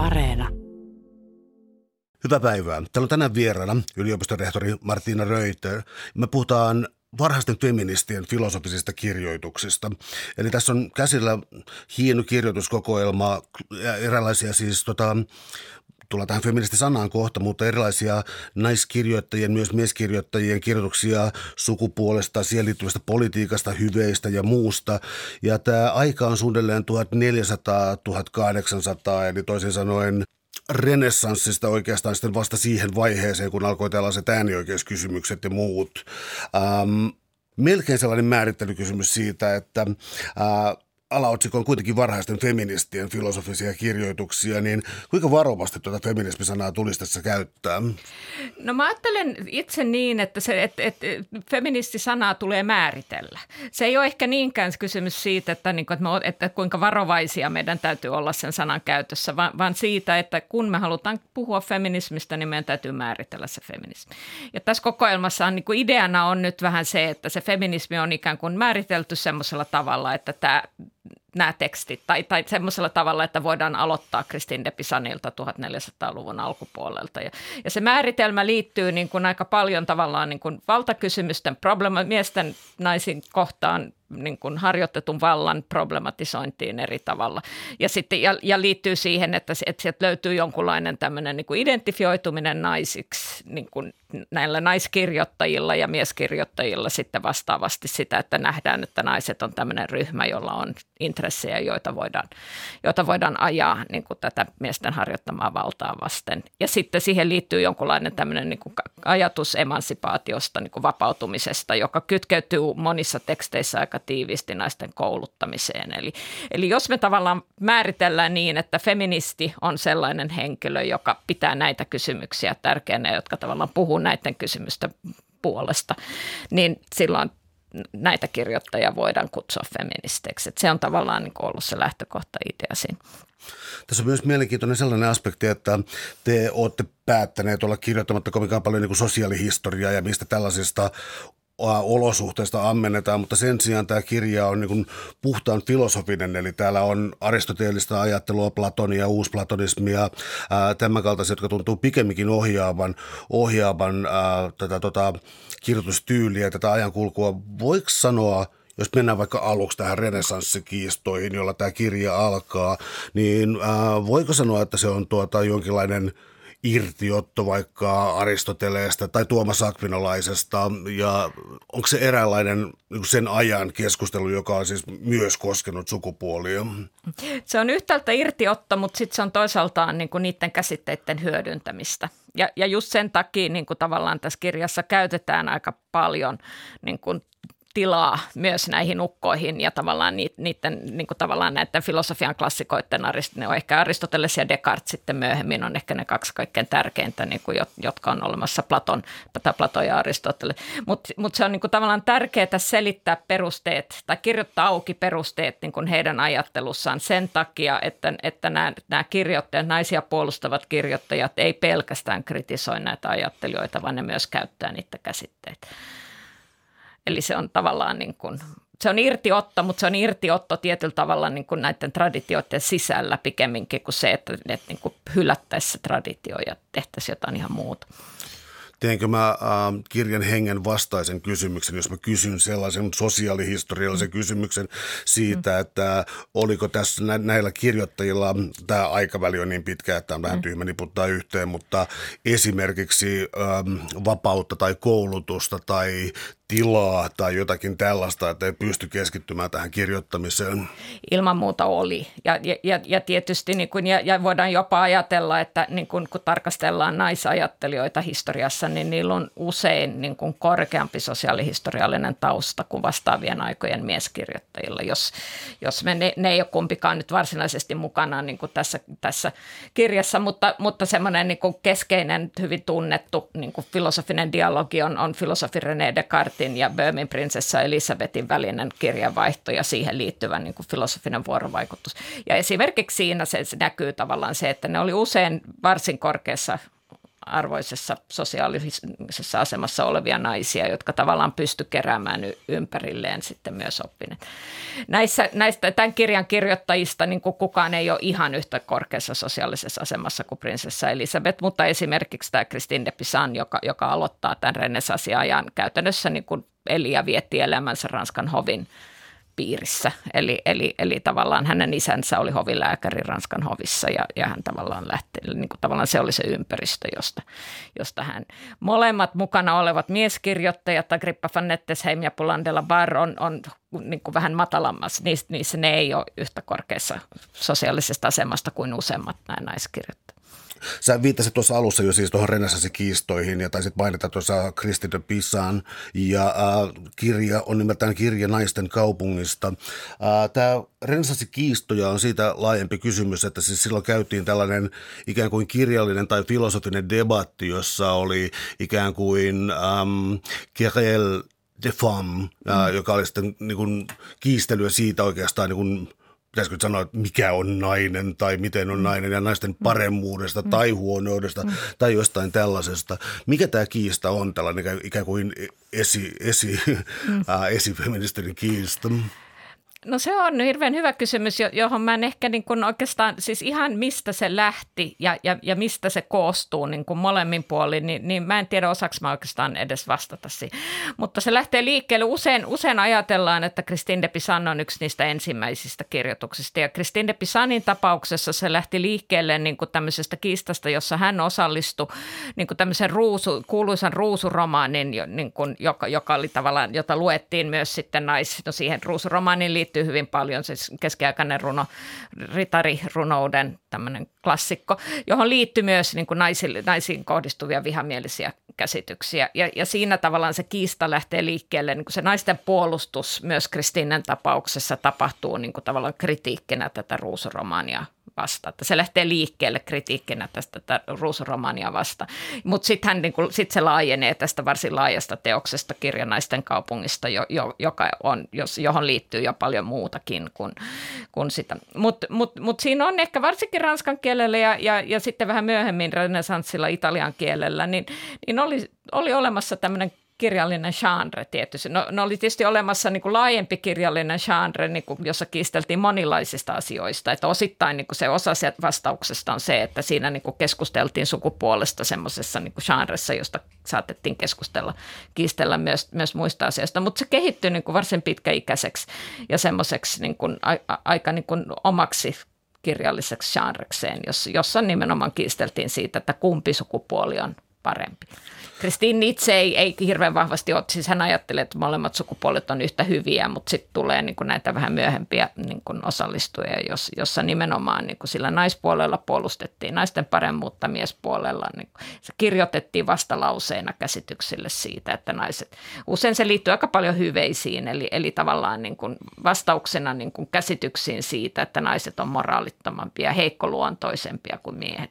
Areena. Hyvää päivää. Täällä on tänään vieraana yliopiston rehtori Martina Röytö. Me puhutaan varhaisten feministien filosofisista kirjoituksista. Eli tässä on käsillä hieno kirjoituskokoelma erilaisia siis tota, tullaan tähän feministisanaan kohta, mutta erilaisia naiskirjoittajien, myös mieskirjoittajien kirjoituksia sukupuolesta, siihen liittyvästä politiikasta, hyveistä ja muusta. Ja tämä aika on suunnilleen 1400-1800, eli toisin sanoen renessanssista oikeastaan sitten vasta siihen vaiheeseen, kun alkoi tällaiset äänioikeuskysymykset ja muut. Ähm, melkein sellainen määrittelykysymys siitä, että äh, alaotsikko on kuitenkin varhaisten feministien filosofisia kirjoituksia, niin kuinka varovasti tuota feminismisanaa tulisi tässä käyttää? No mä ajattelen itse niin, että, se, että, että feministisanaa tulee määritellä. Se ei ole ehkä niinkään kysymys siitä, että, niin kuin, että, me, että kuinka varovaisia meidän täytyy olla sen sanan käytössä, vaan, vaan siitä, että kun me halutaan puhua feminismistä, niin meidän täytyy määritellä se feminismi. Ja tässä kokoelmassa on, niin kuin ideana on nyt vähän se, että se feminismi on ikään kuin määritelty semmoisella tavalla, että tämä nämä tekstit, tai, tai semmoisella tavalla, että voidaan aloittaa Kristin de Pisanilta 1400-luvun alkupuolelta. Ja, ja se määritelmä liittyy niin kuin aika paljon tavallaan niin kuin valtakysymysten, problema, miesten naisin kohtaan niin kuin harjoitetun vallan problematisointiin eri tavalla. Ja, sitten, ja, ja liittyy siihen, että, että sieltä löytyy jonkunlainen tämmöinen niin kuin identifioituminen naisiksi niin kuin näillä naiskirjoittajilla ja mieskirjoittajilla sitten vastaavasti sitä, että nähdään, että naiset on tämmöinen ryhmä, jolla on intressejä, joita voidaan, joita voidaan ajaa niin kuin tätä miesten harjoittamaa valtaa vasten. Ja sitten siihen liittyy jonkunlainen tämmöinen niin kuin ajatus emansipaatiosta, niin kuin vapautumisesta, joka kytkeytyy monissa teksteissä aika tiiviisti naisten kouluttamiseen. Eli, eli jos me tavallaan määritellään niin, että feministi on sellainen henkilö, joka pitää näitä kysymyksiä tärkeänä, jotka tavallaan puhuu näiden kysymysten puolesta, niin silloin näitä kirjoittajia voidaan kutsua feministeiksi. se on tavallaan niin ollut se lähtökohta idea siinä. Tässä on myös mielenkiintoinen sellainen aspekti, että te olette päättäneet olla kirjoittamatta kovinkaan paljon niin sosiaalihistoriaa ja mistä tällaisista olosuhteista ammennetaan, mutta sen sijaan tämä kirja on niin puhtaan filosofinen, eli täällä on aristoteellista ajattelua, platonia, uusplatonismia, ää, tämän kaltaisia, jotka tuntuu pikemminkin ohjaavan, ohjaavan ää, tätä tota, kirjoitustyyliä, tätä ajankulkua. Voiko sanoa, jos mennään vaikka aluksi tähän renessanssikiistoihin, jolla tämä kirja alkaa, niin ää, voiko sanoa, että se on tuota jonkinlainen – irtiotto vaikka Aristoteleesta tai Tuomas Akvinolaisesta ja onko se eräänlainen niin sen ajan keskustelu, joka on siis myös koskenut sukupuolia? Se on yhtäältä irtiotto, mutta sitten se on toisaaltaan niin kuin niiden käsitteiden hyödyntämistä. Ja, ja just sen takia niin kuin tavallaan tässä kirjassa käytetään aika paljon niin kuin tilaa myös näihin ukkoihin ja tavallaan niiden, niin kuin tavallaan näiden filosofian klassikoiden, ne on ehkä Aristoteles ja Descartes sitten myöhemmin on ehkä ne kaksi kaikkein tärkeintä, niin kuin, jotka on olemassa Platon, tai Platon ja Aristoteles. Mutta mut se on niin kuin tavallaan tärkeää selittää perusteet tai kirjoittaa auki perusteet niin kuin heidän ajattelussaan sen takia, että, että nämä, nämä kirjoittajat, naisia puolustavat kirjoittajat ei pelkästään kritisoi näitä ajattelijoita, vaan ne myös käyttää niitä käsitteitä. Eli se on tavallaan niin kuin, se on irtiotto, mutta se on irtiotto tietyllä tavalla niin kuin näiden traditioiden sisällä pikemminkin kuin se, että, että niin kuin hylättäisiin se traditio ja tehtäisiin jotain ihan muuta. Teenkö mä äh, kirjan hengen vastaisen kysymyksen, jos mä kysyn sellaisen sosiaalihistoriallisen mm. kysymyksen siitä, mm. että oliko tässä nä- näillä kirjoittajilla, tämä aikaväli on niin pitkä, että on vähän mm. tyhmä niputtaa yhteen, mutta esimerkiksi ähm, vapautta tai koulutusta tai tilaa tai jotakin tällaista, että ei pysty keskittymään tähän kirjoittamiseen? Ilman muuta oli. Ja, ja, ja tietysti niin kuin, ja, ja voidaan jopa ajatella, että niin kuin, kun tarkastellaan naisajattelijoita historiassa, niin niillä on usein niin kuin korkeampi sosiaalihistoriallinen tausta kuin vastaavien aikojen mieskirjoittajilla. Jos, jos me, ne, ne ei ole kumpikaan nyt varsinaisesti mukana niin tässä, tässä kirjassa, mutta, mutta semmoinen niin keskeinen, hyvin tunnettu niin filosofinen dialogi on, on filosofi René Descartes, Elizabethin ja Böhmin prinsessa Elisabetin välinen kirjanvaihto ja siihen liittyvä niin kuin filosofinen vuorovaikutus. Ja esimerkiksi siinä se näkyy tavallaan se, että ne oli usein varsin korkeassa arvoisessa sosiaalisessa asemassa olevia naisia, jotka tavallaan pysty keräämään ympärilleen sitten myös oppineet. Näissä, näistä, tämän kirjan kirjoittajista niin kuin kukaan ei ole ihan yhtä korkeassa sosiaalisessa asemassa kuin prinsessa Elisabeth, mutta esimerkiksi tämä Christine de Pisan, joka, joka aloittaa tämän renessanssiajan käytännössä niin kuin eli ja vietti elämänsä Ranskan hovin piirissä. Eli, eli, eli tavallaan hänen isänsä oli hovilääkäri Ranskan hovissa ja, ja hän tavallaan lähti, niin kuin tavallaan se oli se ympäristö, josta, josta hän. Molemmat mukana olevat mieskirjoittajat, Agrippa van Nettesheim ja Pulandella Bar on, on niin kuin vähän matalammassa, niissä, niissä ne ei ole yhtä korkeassa sosiaalisesta asemasta kuin useimmat nämä naiskirjoittajat. Sä viittasit tuossa alussa jo siis tuohon renessanssikiistoihin ja taisit mainita tuossa Kristi de Pisan ja äh, kirja on nimeltään kirja naisten kaupungista. Äh, Tämä renesanssikiistoja on siitä laajempi kysymys, että siis silloin käytiin tällainen ikään kuin kirjallinen tai filosofinen debatti, jossa oli ikään kuin ähm, Kerel de femme, mm. joka oli sitten niin kuin kiistelyä siitä oikeastaan niin kuin pitäisikö sanoa, että mikä on nainen tai miten on mm. nainen ja naisten mm. paremmuudesta mm. tai huonoudesta mm. tai jostain tällaisesta. Mikä tämä kiista on, tällainen ikään kuin esi, esi, mm. esifeministerin kiista? No se on hirveän hyvä kysymys, johon mä en ehkä niin kuin oikeastaan, siis ihan mistä se lähti ja, ja, ja mistä se koostuu niin kuin molemmin puolin, niin, niin mä en tiedä osaks mä oikeastaan edes vastata siihen. Mutta se lähtee liikkeelle, usein, usein ajatellaan, että Christine de Pisan on yksi niistä ensimmäisistä kirjoituksista ja Christine de Pisanin tapauksessa se lähti liikkeelle niin kuin tämmöisestä kiistasta, jossa hän osallistui niin kuin tämmöisen ruusu, kuuluisan ruusuromaanin, niin kuin, joka, joka oli tavallaan, jota luettiin myös sitten nais, no siihen ruusuromaanin liittyen liittyy hyvin paljon, siis keskiaikainen runo, ritarirunouden tämmöinen klassikko, johon liittyy myös niin kuin naisiin, naisiin kohdistuvia vihamielisiä käsityksiä. Ja, ja siinä tavallaan se kiista lähtee liikkeelle, niin kuin se naisten puolustus myös Kristinnen tapauksessa tapahtuu niin kuin tavallaan kritiikkinä tätä ruusuromaania vastaan. Että se lähtee liikkeelle kritiikkinä tästä ruusuromania vasta. Mutta sitten niin sit se laajenee tästä varsin laajasta teoksesta kirjanaisten kaupungista, jo, jo, joka on, jos, johon liittyy jo paljon muutakin kuin, kuin sitä. Mutta mut, mut siinä on ehkä varsinkin ranskan kielellä ja, ja, ja sitten vähän myöhemmin renesanssilla italian kielellä, niin, niin oli, oli olemassa tämmöinen kirjallinen genre tietysti. No, no oli tietysti olemassa niin kuin laajempi kirjallinen genre, niin kuin, jossa kiisteltiin monilaisista asioista. Että osittain niin kuin se osa vastauksesta on se, että siinä niin kuin keskusteltiin sukupuolesta semmoisessa niin genressa, josta saatettiin keskustella, kiistellä myös, myös muista asioista. Mutta se kehittyi niin kuin varsin pitkäikäiseksi ja semmoiseksi niin kuin, a, aika niin kuin omaksi kirjalliseksi genrekseen, jossa nimenomaan kiisteltiin siitä, että kumpi sukupuoli on parempi. Kristiin itse ei, ei hirveän vahvasti ole, siis hän ajattelee, että molemmat sukupuolet on yhtä hyviä, mutta sitten tulee niin kuin näitä vähän myöhempiä niin kuin osallistujia, jos, jossa nimenomaan niin kuin sillä naispuolella puolustettiin naisten paremmuutta miespuolella. Niin kuin, se kirjoitettiin vastalauseena käsityksille siitä, että naiset, usein se liittyy aika paljon hyveisiin, eli, eli tavallaan niin kuin vastauksena niin kuin käsityksiin siitä, että naiset on moraalittomampia, heikkoluontoisempia kuin miehet,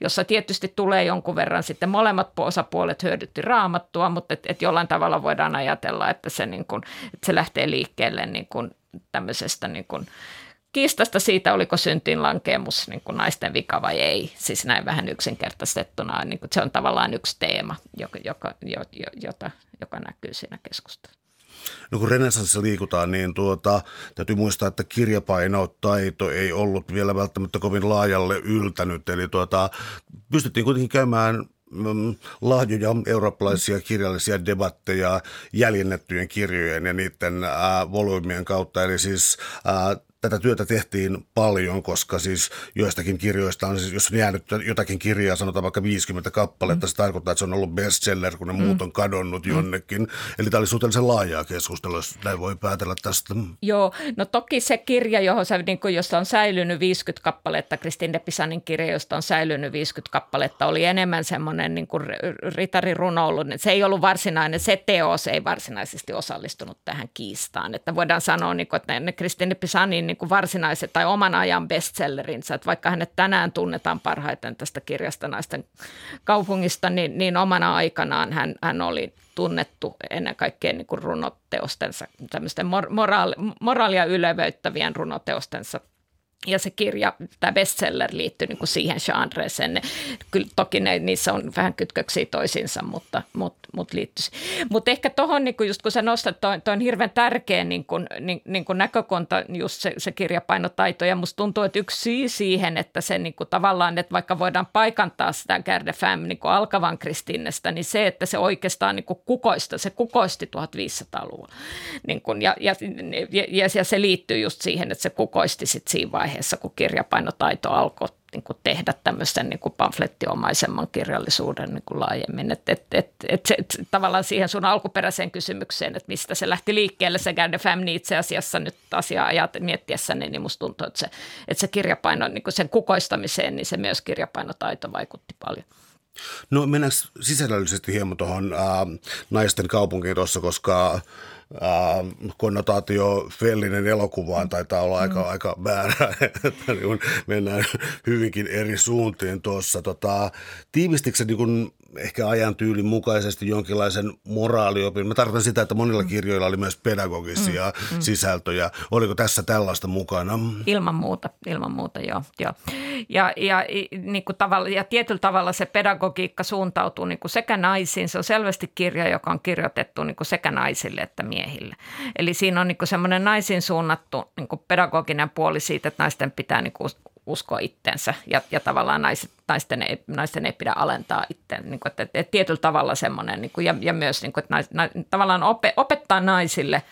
jossa tietysti tulee jonkun verran sitten molemmat osapuolet hyödytti raamattua, mutta et, et jollain tavalla voidaan ajatella, että se, niin kun, että se lähtee liikkeelle niin kun tämmöisestä niin kun, kiistasta siitä, oliko syntiin lankeemus niin kuin naisten vika vai ei. Siis näin vähän yksinkertaistettuna, niin kuin se on tavallaan yksi teema, joka, joka, jota, joka näkyy siinä keskustelussa. No kun renessanssissa liikutaan, niin tuota, täytyy muistaa, että kirjapainotaito ei ollut vielä välttämättä kovin laajalle yltänyt. Eli tuota, pystyttiin kuitenkin käymään lahjoja eurooppalaisia kirjallisia debatteja jäljennettyjen kirjojen ja niiden äh, volyymien kautta. Eli siis äh, tätä työtä tehtiin paljon, koska siis joistakin kirjoista on, siis jos on jäänyt jotakin kirjaa, sanotaan vaikka 50 kappaletta, mm. se tarkoittaa, että se on ollut bestseller, kun ne mm. muut on kadonnut mm. jonnekin. Eli tämä oli suhteellisen laajaa keskustelua, jos näin voi päätellä tästä. Joo, no toki se kirja, johon se, niin kuin, josta on säilynyt 50 kappaletta, Kristin de Pisanin kirja, josta on säilynyt 50 kappaletta, oli enemmän semmoinen niin kuin ritarirunoulu. Se ei ollut varsinainen, se teos ei varsinaisesti osallistunut tähän kiistaan. Että voidaan sanoa, niin kuin, että ne Kristin de Pisanin niin kuin varsinaiset tai oman ajan bestsellerinsä, että vaikka hänet tänään tunnetaan parhaiten tästä kirjasta naisten kaupungista, niin, niin omana aikanaan hän, hän oli tunnettu ennen kaikkea niin kuin runoteostensa, tämmöisten moraali, moraalia ylevöittävien runoteostensa ja se kirja, tämä bestseller liittyy niin kuin siihen genreeseen. Kyllä toki ne, niissä on vähän kytköksiä toisiinsa, mutta, mutta, mutta liittyisi. Mutta ehkä tuohon, niin just kun sä nostat, toi, toi on hirveän tärkeä niin kuin, niin, niin kuin näkökunta, just se, se kirjapainotaito. Ja musta tuntuu, että yksi syy siihen, että se niin kuin tavallaan, että vaikka voidaan paikantaa sitä Gerde Femme niin kuin alkavan kristinnestä, niin se, että se oikeastaan niin kuin kukoista, se kukoisti 1500-luvulla. Niin kuin, ja, ja, ja, ja, se liittyy just siihen, että se kukoisti sitten siinä vaiheessa vaiheessa, kun kirjapainotaito alkoi niin kuin tehdä tämmöisen niin kuin pamflettiomaisemman kirjallisuuden niin kuin laajemmin. Et, et, et, et et, tavallaan siihen sun alkuperäiseen kysymykseen, että mistä se lähti liikkeelle, se Femme niin itse asiassa nyt asiaa ajat, miettiessäni, niin musta tuntuu, että se, että se kirjapaino, niin kuin sen kukoistamiseen, niin se myös kirjapainotaito vaikutti paljon. No mennään sisällöllisesti hieman tuohon äh, naisten kaupunkiin tuossa, koska äh, konnotaatio Fellinen elokuvaan taitaa olla aika, mm. aika väärä, että niin mennään hyvinkin eri suuntiin tuossa. Tota, tiivistikö se niin ehkä ajan tyylin mukaisesti jonkinlaisen moraaliopin. Mä tarkoitan sitä, että monilla mm. kirjoilla oli myös pedagogisia mm, mm. sisältöjä. Oliko tässä tällaista mukana? Ilman muuta, ilman muuta joo. joo. Ja, ja, niin kuin tavalla, ja tietyllä tavalla se pedagogiikka suuntautuu niin kuin sekä naisiin. Se on selvästi kirja, joka on kirjoitettu niin kuin sekä naisille että miehille. Eli siinä on niin semmoinen naisiin suunnattu niin pedagoginen puoli siitä, että naisten pitää niin uskoa itsensä ja, ja tavallaan naiset, naisten, ei, naisten ei pidä alentaa itseään. Niin että, että, tietyllä tavalla semmoinen niin kuin, ja, ja myös niin kuin, että nais, na, tavallaan ope, opettaa naisille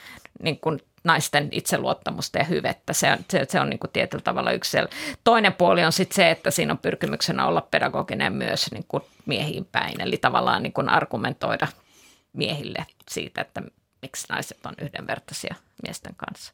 niin kuin, naisten itseluottamusta ja hyvettä. Se on, se, se on niin kuin tietyllä tavalla yksi. Toinen puoli on sitten se, että siinä on pyrkimyksenä olla pedagoginen myös niin kuin miehiin päin, eli tavallaan niin kuin argumentoida miehille siitä, että miksi naiset on yhdenvertaisia miesten kanssa.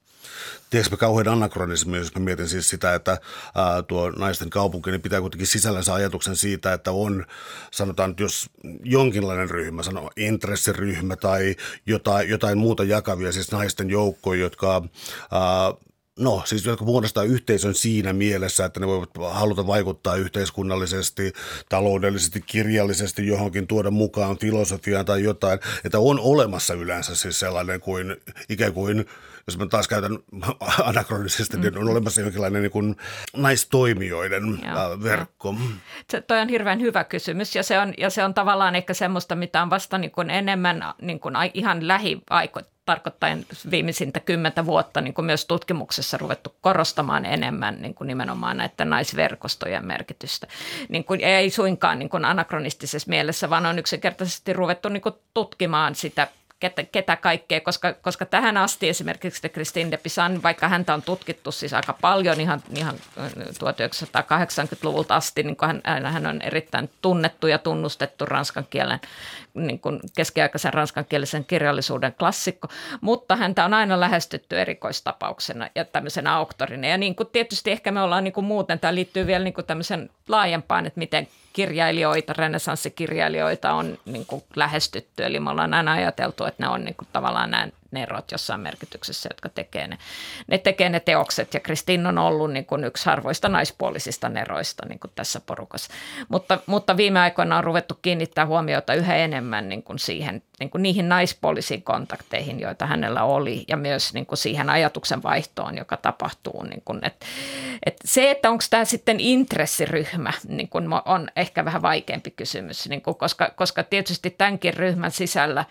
Tiedätkö kauhean anakronismi, jos mä mietin siis sitä, että ää, tuo naisten kaupunki niin pitää kuitenkin sisällänsä ajatuksen siitä, että on, sanotaan nyt jos jonkinlainen ryhmä, sano intressiryhmä tai jotain, jotain muuta jakavia, siis naisten joukkoja, jotka ää, No, siis jotka muodostaa yhteisön siinä mielessä, että ne voivat haluta vaikuttaa yhteiskunnallisesti, taloudellisesti, kirjallisesti johonkin, tuoda mukaan filosofiaan tai jotain, että on olemassa yleensä siis sellainen kuin ikään kuin jos mä taas käytän anakronisesti, niin on olemassa jonkinlainen niin kuin naistoimijoiden Joo, verkko. Se, toi on hirveän hyvä kysymys ja se on, ja se on tavallaan ehkä semmoista, mitä on vasta niin kuin enemmän niin kuin ihan lähiaikoina tarkoittaen viimeisintä kymmentä vuotta niin kuin myös tutkimuksessa ruvettu korostamaan enemmän niin kuin nimenomaan näiden naisverkostojen merkitystä. Niin kuin, ei suinkaan niin kuin anakronistisessa mielessä, vaan on yksinkertaisesti ruvettu niin kuin tutkimaan sitä ketä, ketä kaikkea, koska, koska tähän asti esimerkiksi Christine de Pisan, vaikka häntä on tutkittu siis aika paljon ihan, ihan 1980-luvulta asti, niin hän, hän on erittäin tunnettu ja tunnustettu ranskan kielen, niin kuin keskiaikaisen ranskankielisen kirjallisuuden klassikko, mutta häntä on aina lähestytty erikoistapauksena ja tämmöisenä auktorina. Ja niin kuin tietysti ehkä me ollaan niin kuin muuten, tämä liittyy vielä niin kuin tämmöisen laajempaan, että miten kirjailijoita, renesanssikirjailijoita on niin kuin lähestytty. Eli me ollaan aina ajateltu, että ne on niin kuin tavallaan nämä nerot jossain merkityksessä, jotka tekee ne, ne, tekee ne teokset. Ja Kristin on ollut niin kuin yksi harvoista naispuolisista neroista niin kuin tässä porukassa. Mutta, mutta viime aikoina on ruvettu kiinnittää huomiota yhä enemmän niin kuin siihen, niin kuin niihin naispuolisiin kontakteihin, joita hänellä oli, ja myös niin kuin siihen ajatuksen vaihtoon, joka tapahtuu. Niin kuin, että, että se, että onko tämä sitten intressiryhmä, niin kuin on ehkä vähän vaikeampi kysymys, niin kuin, koska, koska tietysti tämänkin ryhmän sisällä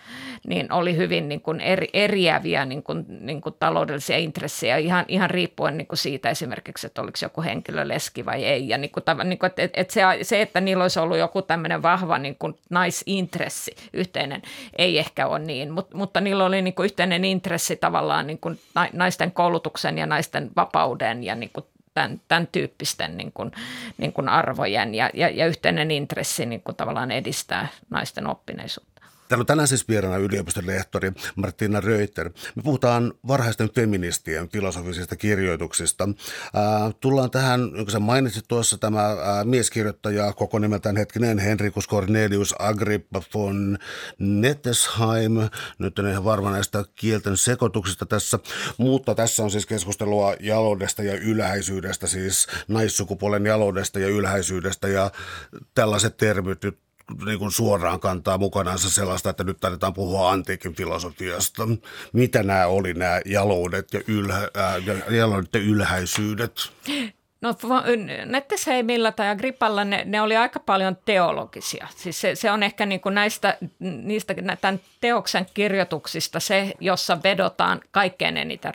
niin oli hyvin niin kuin eri eriäviä niin kuin, niin kuin taloudellisia intressejä ihan, ihan riippuen niin kuin siitä esimerkiksi, että oliko joku henkilö leski vai ei. Ja niin kuin, niin kuin, että, että se, se, että niillä olisi ollut joku tämmöinen vahva niin kuin naisintressi yhteinen, ei ehkä ole niin, Mut, mutta niillä oli niin kuin yhteinen intressi tavallaan niin kuin naisten koulutuksen ja naisten vapauden ja niin kuin tämän, tämän tyyppisten niin kuin, niin kuin arvojen ja, ja, ja yhteinen intressi niin kuin tavallaan edistää naisten oppineisuutta. Täällä on tänään siis vieraana yliopiston lehtori Martina Röyter. Me puhutaan varhaisten feministien filosofisista kirjoituksista. Tullaan tähän, jonka sä mainitsit tuossa, tämä mieskirjoittaja koko nimeltään hetkinen Henrikus Cornelius Agrippa von Nettesheim. Nyt en ihan varma näistä kielten sekoituksista tässä, mutta tässä on siis keskustelua jaloudesta ja ylhäisyydestä, siis naissukupuolen jaloudesta ja ylhäisyydestä ja tällaiset termit nyt niin kuin suoraan kantaa mukanansa sellaista, että nyt taidetaan puhua antiikin filosofiasta. Mitä nämä oli nämä jaloudet ja, ylhä, äh, ja, jaloudet ja ylhäisyydet? No Netteseimillä tai Agrippalla ne, ne oli aika paljon teologisia. Siis se, se on ehkä niin kuin näistä, niistä tämän teoksen kirjoituksista se, jossa vedotaan kaikkein eniten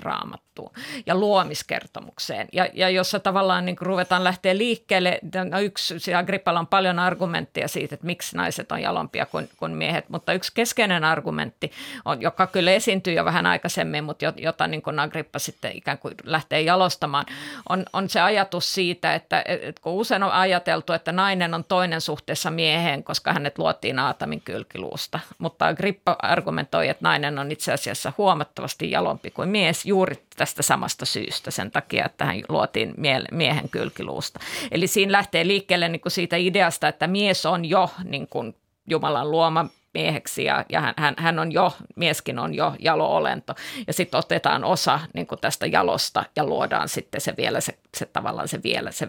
raamattuun ja luomiskertomukseen. Ja, ja jossa tavallaan niin kuin ruvetaan lähteä liikkeelle. No yksi, Agrippalla on paljon argumentteja siitä, että miksi naiset on jalompia kuin, kuin miehet, mutta yksi keskeinen argumentti, on, joka kyllä esiintyy jo vähän aikaisemmin, mutta jota niin kuin Agrippa sitten ikään kuin lähtee jalostamaan, on, on se ajatus siitä, että, että kun usein on ajateltu, että nainen on toinen suhteessa mieheen, koska hänet luotiin Aatamin kylkiluusta, mutta Agrippa argumentoi, että nainen on itse asiassa huomattavasti jalompi kuin mies juuri tästä samasta syystä, sen takia, että hän luotiin miehen kylkiluusta. Eli siinä lähtee liikkeelle niin kuin siitä ideasta, että mies on jo niin kuin Jumalan luoma mieheksi ja, ja hän, hän, hän on jo, mieskin on jo jalo-olento. Ja sitten otetaan osa niin tästä jalosta ja luodaan sitten se vielä, se, se tavallaan se vielä, se,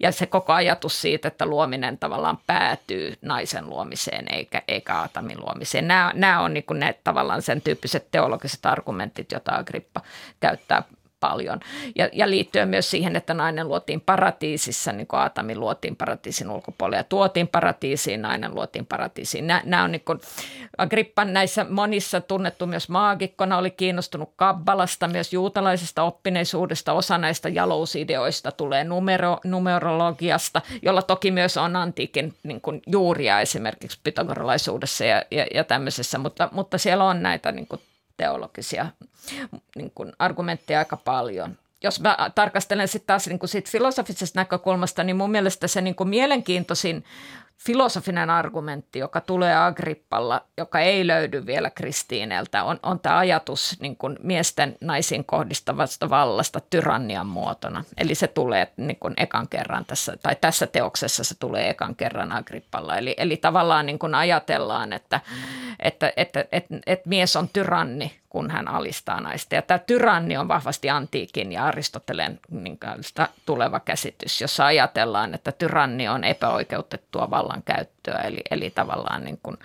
ja se koko ajatus siitä, että luominen tavallaan päätyy naisen luomiseen eikä, eikä Aatamin luomiseen. Nämä, nämä on niin ne tavallaan sen tyyppiset teologiset argumentit, joita Agrippa käyttää paljon. Ja, ja liittyen myös siihen, että nainen luotiin paratiisissa, niin kuin Aatami luotiin paratiisin ulkopuolella ja tuotiin paratiisiin, nainen luotiin paratiisiin. Nämä, nämä on niin kuin, Agrippan näissä monissa tunnettu myös maagikkona, oli kiinnostunut kabbalasta, myös juutalaisesta oppineisuudesta. Osa näistä jalousideoista tulee numero, numerologiasta, jolla toki myös on antiikin niin kuin juuria esimerkiksi pythagoralaisuudessa ja, ja, ja tämmöisessä, mutta, mutta siellä on näitä niin kuin teologisia niin kuin argumentteja aika paljon. Jos mä tarkastelen sitten taas niin kuin siitä filosofisesta näkökulmasta, niin mun mielestä se niin kuin mielenkiintoisin filosofinen argumentti, joka tulee Agrippalla, joka ei löydy vielä Kristiineltä, on, on tämä ajatus niin kuin miesten naisiin kohdistavasta vallasta tyrannian muotona. Eli se tulee niin kuin ekan kerran tässä, tai tässä teoksessa se tulee ekan kerran Agrippalla. Eli, eli tavallaan niin kuin ajatellaan, että, että, että, että, että, että mies on tyranni, kun hän alistaa naista. Ja tämä tyranni on vahvasti antiikin ja Aristoteleen tuleva käsitys, jossa ajatellaan, että tyranni on epäoikeutettua vallankäyttöä. Eli, eli tavallaan niin kuin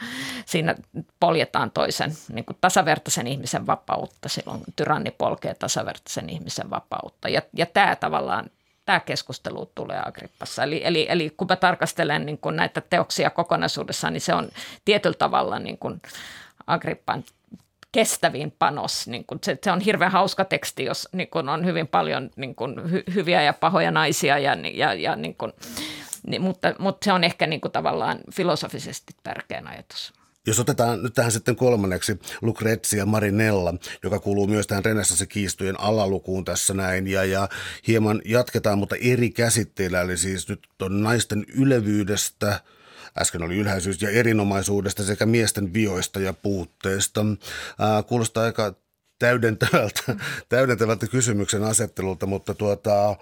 siinä poljetaan toisen niin kuin tasavertaisen ihmisen vapautta. Silloin tyranni polkee tasavertaisen ihmisen vapautta. Ja, ja tämä tavallaan tämä keskustelu tulee Agrippassa. Eli, eli, eli kun mä tarkastelen niin kuin näitä teoksia kokonaisuudessaan, niin se on tietyllä tavalla niin kuin Agrippan kestävin panos. Niin kun se, se on hirveän hauska teksti, jos niin kun on hyvin paljon niin kun hy, hyviä ja pahoja naisia, ja, ja, ja niin kun, niin, mutta, mutta se on ehkä niin kun tavallaan filosofisesti tärkeä ajatus. Jos otetaan nyt tähän sitten kolmanneksi Lucrezia Marinella, joka kuuluu myös tähän kiistojen alalukuun tässä näin, ja, ja hieman jatketaan, mutta eri käsitteillä, eli siis nyt on naisten ylevyydestä – Äsken oli ylhäisyys ja erinomaisuudesta sekä miesten vioista ja puutteista. Ää, kuulostaa aika täydentävältä, täydentävältä kysymyksen asettelulta, mutta tuota, ää,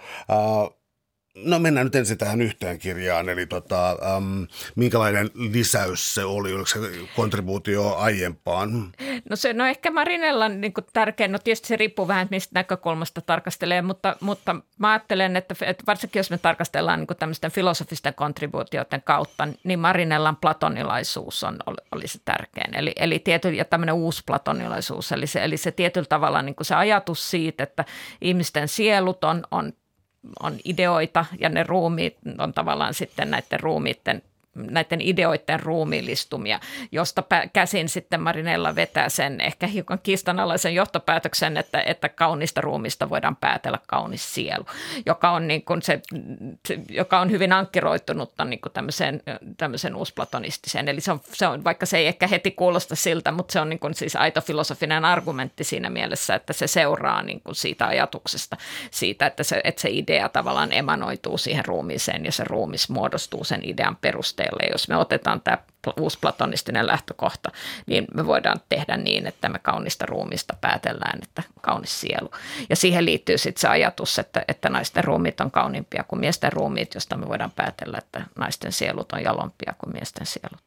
No mennään nyt ensin tähän yhteen kirjaan, eli tota, äm, minkälainen lisäys se oli, oliko se kontribuutio aiempaan? No se, no ehkä Marinella niin tärkein, no tietysti se riippuu vähän, mistä näkökulmasta tarkastelee, mutta, mutta mä ajattelen, että, että varsinkin jos me tarkastellaan niin tämmöisten filosofisten kontribuutioiden kautta, niin Marinellan platonilaisuus on, oli, oli se tärkein. Eli, eli tiety, ja tämmöinen uusi platonilaisuus, eli se, eli se tietyllä tavalla niin se ajatus siitä, että ihmisten sielut on, on on ideoita ja ne ruumiit on tavallaan sitten näiden ruumiiden näiden ideoiden ruumiillistumia, josta käsin sitten Marinella vetää sen ehkä hiukan kiistanalaisen johtopäätöksen, että, että kaunista ruumista voidaan päätellä kaunis sielu, joka on, niin kuin se, joka on hyvin ankkiroitunutta niin kuin tämmöiseen, tämmöiseen uusplatonistiseen. Eli se on, se on, vaikka se ei ehkä heti kuulosta siltä, mutta se on niin kuin siis aito filosofinen argumentti siinä mielessä, että se seuraa niin kuin siitä ajatuksesta, siitä, että se, että se idea tavallaan emanoituu siihen ruumiiseen ja se ruumis muodostuu sen idean perusteella perusteella. Jos me otetaan tämä uusplatonistinen lähtökohta, niin me voidaan tehdä niin, että me kaunista ruumista päätellään, että kaunis sielu. Ja siihen liittyy sitten se ajatus, että, että naisten ruumiit on kauniimpia kuin miesten ruumiit, josta me voidaan päätellä, että naisten sielut on jalompia kuin miesten sielut.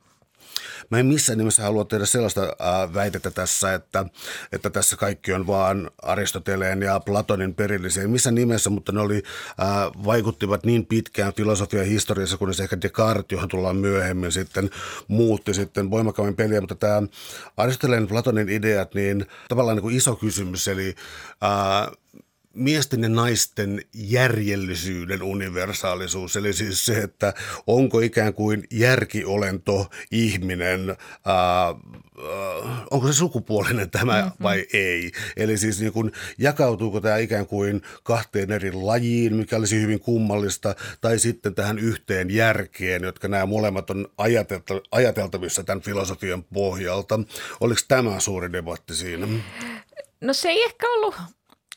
Mä en missään nimessä halua tehdä sellaista äh, väitettä tässä, että, että tässä kaikki on vaan Aristoteleen ja Platonin perillisiä. Missä nimessä, mutta ne oli, äh, vaikuttivat niin pitkään filosofian historiassa, kunnes ehkä Descartes, johon tullaan myöhemmin sitten, muutti sitten voimakkaammin peliä. Mutta tämä Aristoteleen Platonin ideat, niin tavallaan niin kuin iso kysymys, eli äh, miesten ja naisten järjellisyyden universaalisuus, eli siis se, että onko ikään kuin järkiolento ihminen, ää, onko se sukupuolinen tämä mm-hmm. vai ei. Eli siis niin kuin, jakautuuko tämä ikään kuin kahteen eri lajiin, mikä olisi hyvin kummallista, tai sitten tähän yhteen järkeen, jotka nämä molemmat on ajateltavissa tämän filosofian pohjalta. Oliko tämä suuri debatti siinä? No se ei ehkä ollut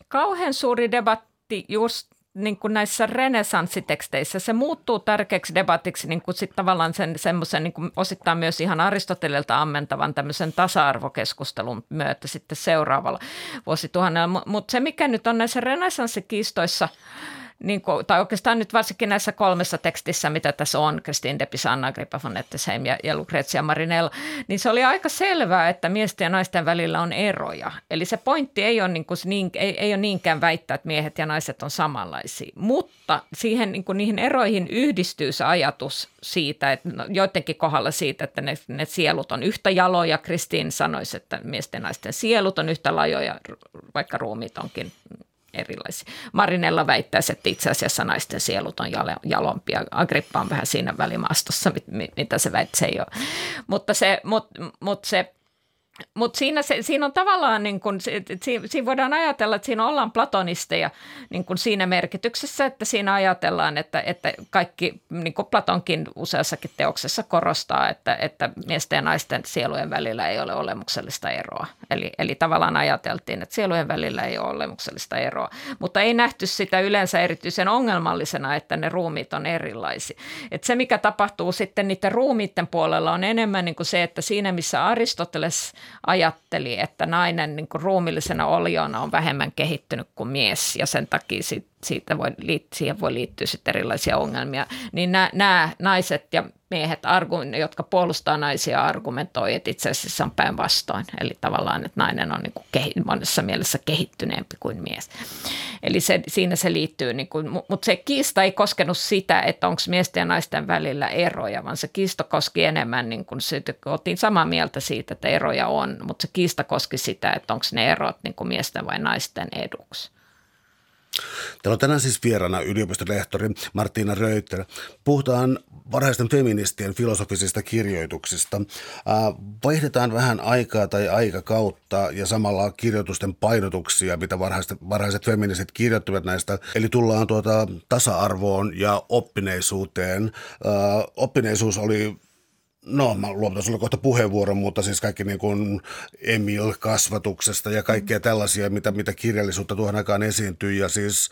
kauhean suuri debatti just niin kuin näissä renesanssiteksteissä. Se muuttuu tärkeäksi debatiksi niin kuin sit tavallaan sen semmoisen niin kuin osittain myös ihan Aristotelilta ammentavan tämmöisen tasa-arvokeskustelun myötä sitten seuraavalla vuosituhannella. Mutta se, mikä nyt on näissä renesanssikiistoissa – niin kuin, tai oikeastaan nyt varsinkin näissä kolmessa tekstissä, mitä tässä on, Christine de Pisanna, Agrippa von Nettesheim ja, ja Lucrezia Marinella, niin se oli aika selvää, että miesten ja naisten välillä on eroja. Eli se pointti ei ole, niin kuin, niin, ei, ei ole niinkään väittää, että miehet ja naiset on samanlaisia, mutta siihen, niin kuin, niihin eroihin yhdistyy se ajatus siitä, että no, joidenkin kohdalla siitä, että ne, ne sielut on yhtä jaloja. Kristiin sanoisi, että miesten ja naisten sielut on yhtä lajoja, vaikka ruumiit onkin erilaisia. Marinella väittäisi, että itse asiassa naisten sielut on jalompia. Agrippa on vähän siinä välimaastossa, mitä se väitti, se ei ole. Mutta se, mut, mut se mutta siinä, siinä on tavallaan, niin kun, siinä voidaan ajatella, että siinä ollaan platonisteja niin kun siinä merkityksessä, että siinä ajatellaan, että, että kaikki, niin kuin Platonkin useassakin teoksessa korostaa, että, että miesten ja naisten sielujen välillä ei ole olemuksellista eroa. Eli, eli tavallaan ajateltiin, että sielujen välillä ei ole olemuksellista eroa, mutta ei nähty sitä yleensä erityisen ongelmallisena, että ne ruumiit on erilaisia. Et se, mikä tapahtuu sitten niiden ruumiiden puolella on enemmän niin kuin se, että siinä missä Aristoteles – ajatteli, että nainen niin kuin ruumillisena oliona on vähemmän kehittynyt kuin mies ja sen takia sit, siitä voi, siihen voi liittyä sitten erilaisia ongelmia. Niin nämä, naiset ja miehet, jotka puolustaa naisia, argumentoi, että itse asiassa on päinvastoin. Eli tavallaan, että nainen on niin kuin monessa mielessä kehittyneempi kuin mies. Eli se, siinä se liittyy, niin kuin, mutta se kiista ei koskenut sitä, että onko miesten ja naisten välillä eroja, vaan se kiista koski enemmän, niin kuin se, oltiin samaa mieltä siitä, että eroja on, mutta se kiista koski sitä, että onko ne erot niin kuin miesten vai naisten eduksi. Täällä on tänään siis vieraana yliopistolehtori Martina Röytter. Puhutaan varhaisten feministien filosofisista kirjoituksista. Vaihdetaan vähän aikaa tai aikakautta ja samalla kirjoitusten painotuksia, mitä varhaiset, varhaiset feministit kirjoittivat näistä. Eli tullaan tuota tasa-arvoon ja oppineisuuteen. Oppineisuus oli No, mä luovutan sulle kohta puheenvuoron, mutta siis kaikki niin kuin Emil-kasvatuksesta ja kaikkea tällaisia, mitä, mitä kirjallisuutta tuohon aikaan esiintyi. Ja siis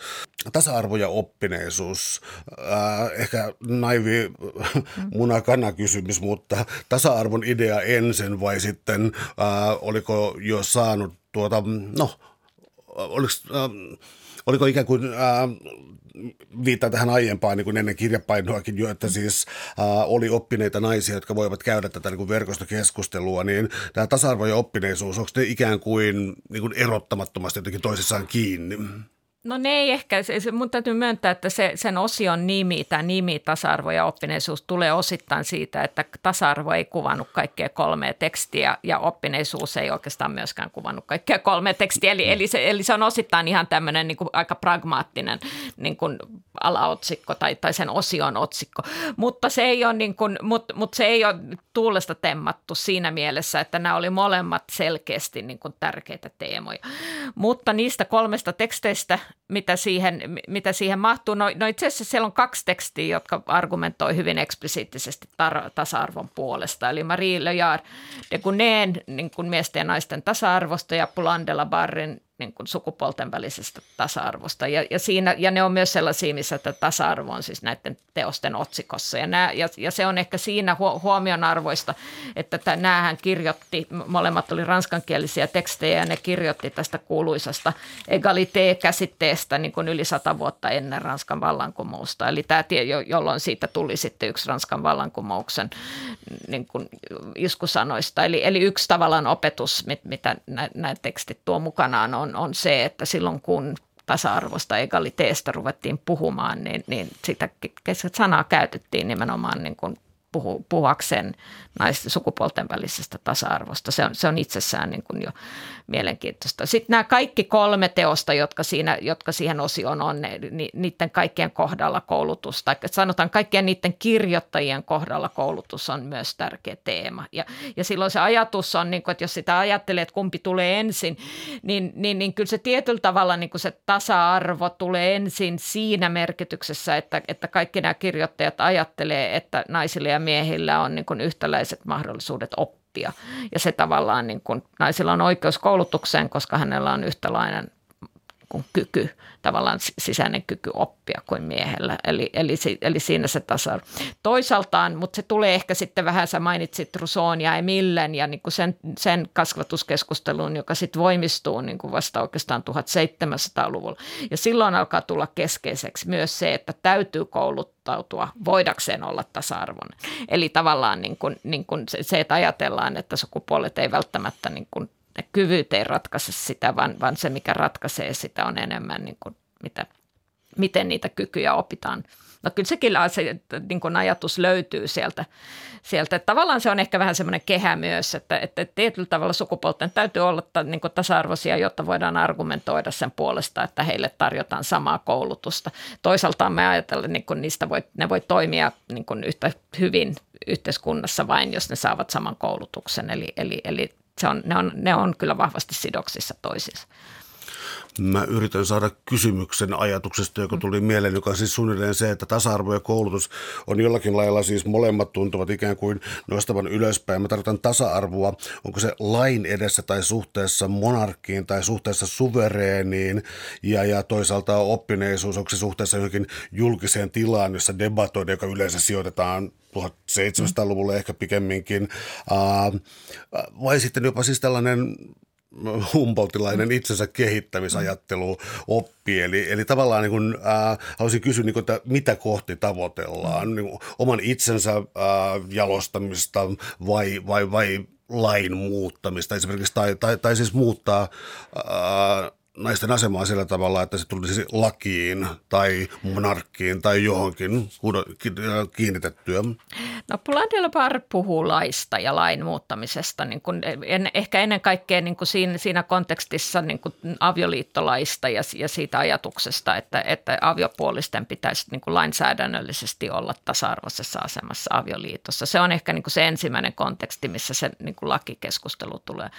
tasa-arvo ja oppineisuus, äh, ehkä naivi munakana kysymys, mutta tasa-arvon idea ensin vai sitten äh, oliko jo saanut tuota, no, oliko... Äh, oliko ikään kuin äh, viittaa tähän aiempaan niin kuin ennen kirjapainoakin jo, että siis äh, oli oppineita naisia, jotka voivat käydä tätä niin kuin verkostokeskustelua, niin tämä tasa-arvo ja oppineisuus, onko ne ikään kuin, niin kuin erottamattomasti jotenkin toisissaan kiinni? No ne ei ehkä, se, mun täytyy myöntää, että se, sen osion nimi, tämä nimi tasa-arvo ja oppineisuus tulee osittain siitä, että tasa-arvo ei kuvannut kaikkea kolmea tekstiä ja oppineisuus ei oikeastaan myöskään kuvannut kaikkea kolmea tekstiä. Eli, eli, se, eli se on osittain ihan tämmöinen niin aika pragmaattinen niin kuin alaotsikko tai, tai sen osion otsikko, mutta se ei ole, niin kuin, mut, mut se ei ole tuulesta temmattu siinä mielessä, että nämä oli molemmat selkeästi niin kuin tärkeitä teemoja. Mutta niistä kolmesta teksteistä mitä siihen, mitä siihen mahtuu. No, no itse asiassa siellä on kaksi tekstiä, jotka argumentoi hyvin eksplisiittisesti tar- tasa-arvon puolesta. Eli Marie Lejar de Guneen niin kuin miesten ja naisten tasa-arvosta ja Poulan de la Barren niin kuin sukupuolten välisestä tasa-arvosta. Ja, ja, siinä, ja ne on myös sellaisia, missä että tasa-arvo on siis näiden teosten otsikossa. Ja, nämä, ja, ja se on ehkä siinä huomionarvoista, että tämän, näähän kirjoitti, molemmat oli ranskankielisiä tekstejä ja ne kirjoitti tästä kuuluisasta egalite-käsitteestä niin kuin yli sata vuotta ennen Ranskan vallankumousta. Eli tämä, jolloin siitä tuli sitten yksi Ranskan vallankumouksen niin kuin iskusanoista. Eli, eli yksi tavallaan opetus, mitä nämä tekstit tuo mukanaan, on, on se, että silloin kun tasa-arvosta, egaliteesta ruvettiin puhumaan, niin, niin sitä sanaa käytettiin nimenomaan niin kuin puhu, puhuakseen naisten sukupuolten välisestä tasa-arvosta. Se on, se on itsessään niin kuin jo mielenkiintoista. Sitten nämä kaikki kolme teosta, jotka, siinä, jotka siihen osioon on, ne, niiden kaikkien kohdalla koulutus, tai sanotaan kaikkien niiden kirjoittajien kohdalla koulutus on myös tärkeä teema. Ja, ja silloin se ajatus on, niin kuin, että jos sitä ajattelee, että kumpi tulee ensin, niin, niin, niin kyllä se tietyllä tavalla niin kuin se tasa-arvo tulee ensin siinä merkityksessä, että, että kaikki nämä kirjoittajat ajattelee, että naisille ja miehillä on niin kuin yhtäläiset mahdollisuudet oppia. Ja se tavallaan niin kuin, naisilla on oikeus koulutukseen, koska hänellä on yhtälainen kuin kyky, tavallaan sisäinen kyky oppia kuin miehellä. Eli, eli, eli siinä se tasa Toisaaltaan, mutta se tulee ehkä sitten vähän, sä mainitsit Rousseau ja Emillen ja niin kuin sen, sen kasvatuskeskustelun, joka sitten voimistuu niin kuin vasta oikeastaan 1700-luvulla. Ja silloin alkaa tulla keskeiseksi myös se, että täytyy kouluttautua voidakseen olla tasa-arvoinen. Eli tavallaan niin kuin, niin kuin se, että ajatellaan, että sukupuolet ei välttämättä niin kuin ne kyvyt ei ratkaise sitä, vaan, vaan se, mikä ratkaisee sitä, on enemmän niin kuin mitä, miten niitä kykyjä opitaan. No kyllä sekin se, niin kuin ajatus löytyy sieltä, sieltä. Että tavallaan se on ehkä vähän semmoinen kehä myös, että, että tietyllä tavalla sukupuolten täytyy olla niin kuin tasa-arvoisia, jotta voidaan argumentoida sen puolesta, että heille tarjotaan samaa koulutusta. Toisaalta me ajatellaan, niin kuin niistä voi, ne voi toimia niin kuin yhtä hyvin yhteiskunnassa vain, jos ne saavat saman koulutuksen. Eli, eli, eli se on, ne, on, ne on kyllä vahvasti sidoksissa toisiinsa. Mä yritän saada kysymyksen ajatuksesta, joka tuli mieleen, joka on siis suunnilleen se, että tasa-arvo ja koulutus on jollakin lailla siis molemmat tuntuvat ikään kuin nostavan ylöspäin. Mä tarkoitan tasa-arvoa, onko se lain edessä tai suhteessa monarkkiin tai suhteessa suvereeniin? Ja, ja toisaalta oppineisuus, onko se suhteessa johonkin julkiseen tilaan, jossa debatoidaan, joka yleensä sijoitetaan 1700-luvulle ehkä pikemminkin, vai sitten jopa siis tällainen Humboldtilainen itsensä kehittämisajattelu oppi. Eli, eli tavallaan niin kuin, äh, haluaisin kysyä, niin kuin, että mitä kohti tavoitellaan? Niin kuin, oman itsensä äh, jalostamista vai, vai, vai lain muuttamista esimerkiksi, tai, tai, tai siis muuttaa äh, naisten asemaa sillä tavalla, että se tulisi lakiin tai monarkkiin tai johonkin kiinnitettyä? No Pulandelbar puhuu laista ja lain muuttamisesta, niin kuin en, ehkä ennen kaikkea niin kuin siinä, siinä kontekstissa niin kuin avioliittolaista ja, ja siitä ajatuksesta, että, että aviopuolisten pitäisi niin kuin lainsäädännöllisesti olla tasa-arvoisessa asemassa avioliitossa. Se on ehkä niin kuin se ensimmäinen konteksti, missä se niin kuin lakikeskustelu tulee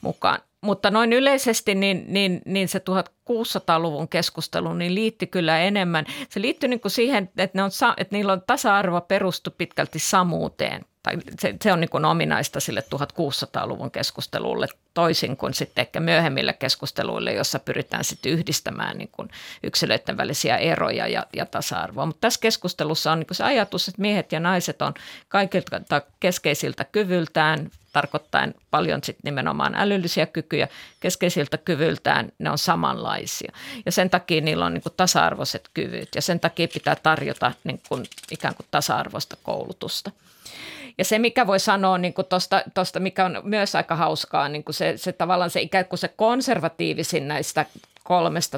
mukaan mutta noin yleisesti niin, niin, niin se 1600-luvun keskustelu niin liitti kyllä enemmän. Se liittyy niin kuin siihen, että, ne on, että niillä on tasa-arvo perustu pitkälti samuuteen. Tai se, se on niin kuin ominaista sille 1600-luvun keskustelulle toisin kuin sitten ehkä myöhemmille keskusteluille, jossa pyritään sitten yhdistämään niin kuin yksilöiden välisiä eroja ja, ja tasa-arvoa. Mutta tässä keskustelussa on niin kuin se ajatus, että miehet ja naiset on kaikilta keskeisiltä kyvyltään tarkoittaen paljon sit nimenomaan älyllisiä kykyjä, keskeisiltä kyvyltään ne on samanlaisia. Ja sen takia niillä on niin kuin tasa-arvoiset kyvyt ja sen takia pitää tarjota niin kuin ikään kuin tasa-arvoista koulutusta. Ja se, mikä voi sanoa niin kuin tosta, mikä on myös aika hauskaa, niin kuin se, se tavallaan se ikään kuin se konservatiivisin näistä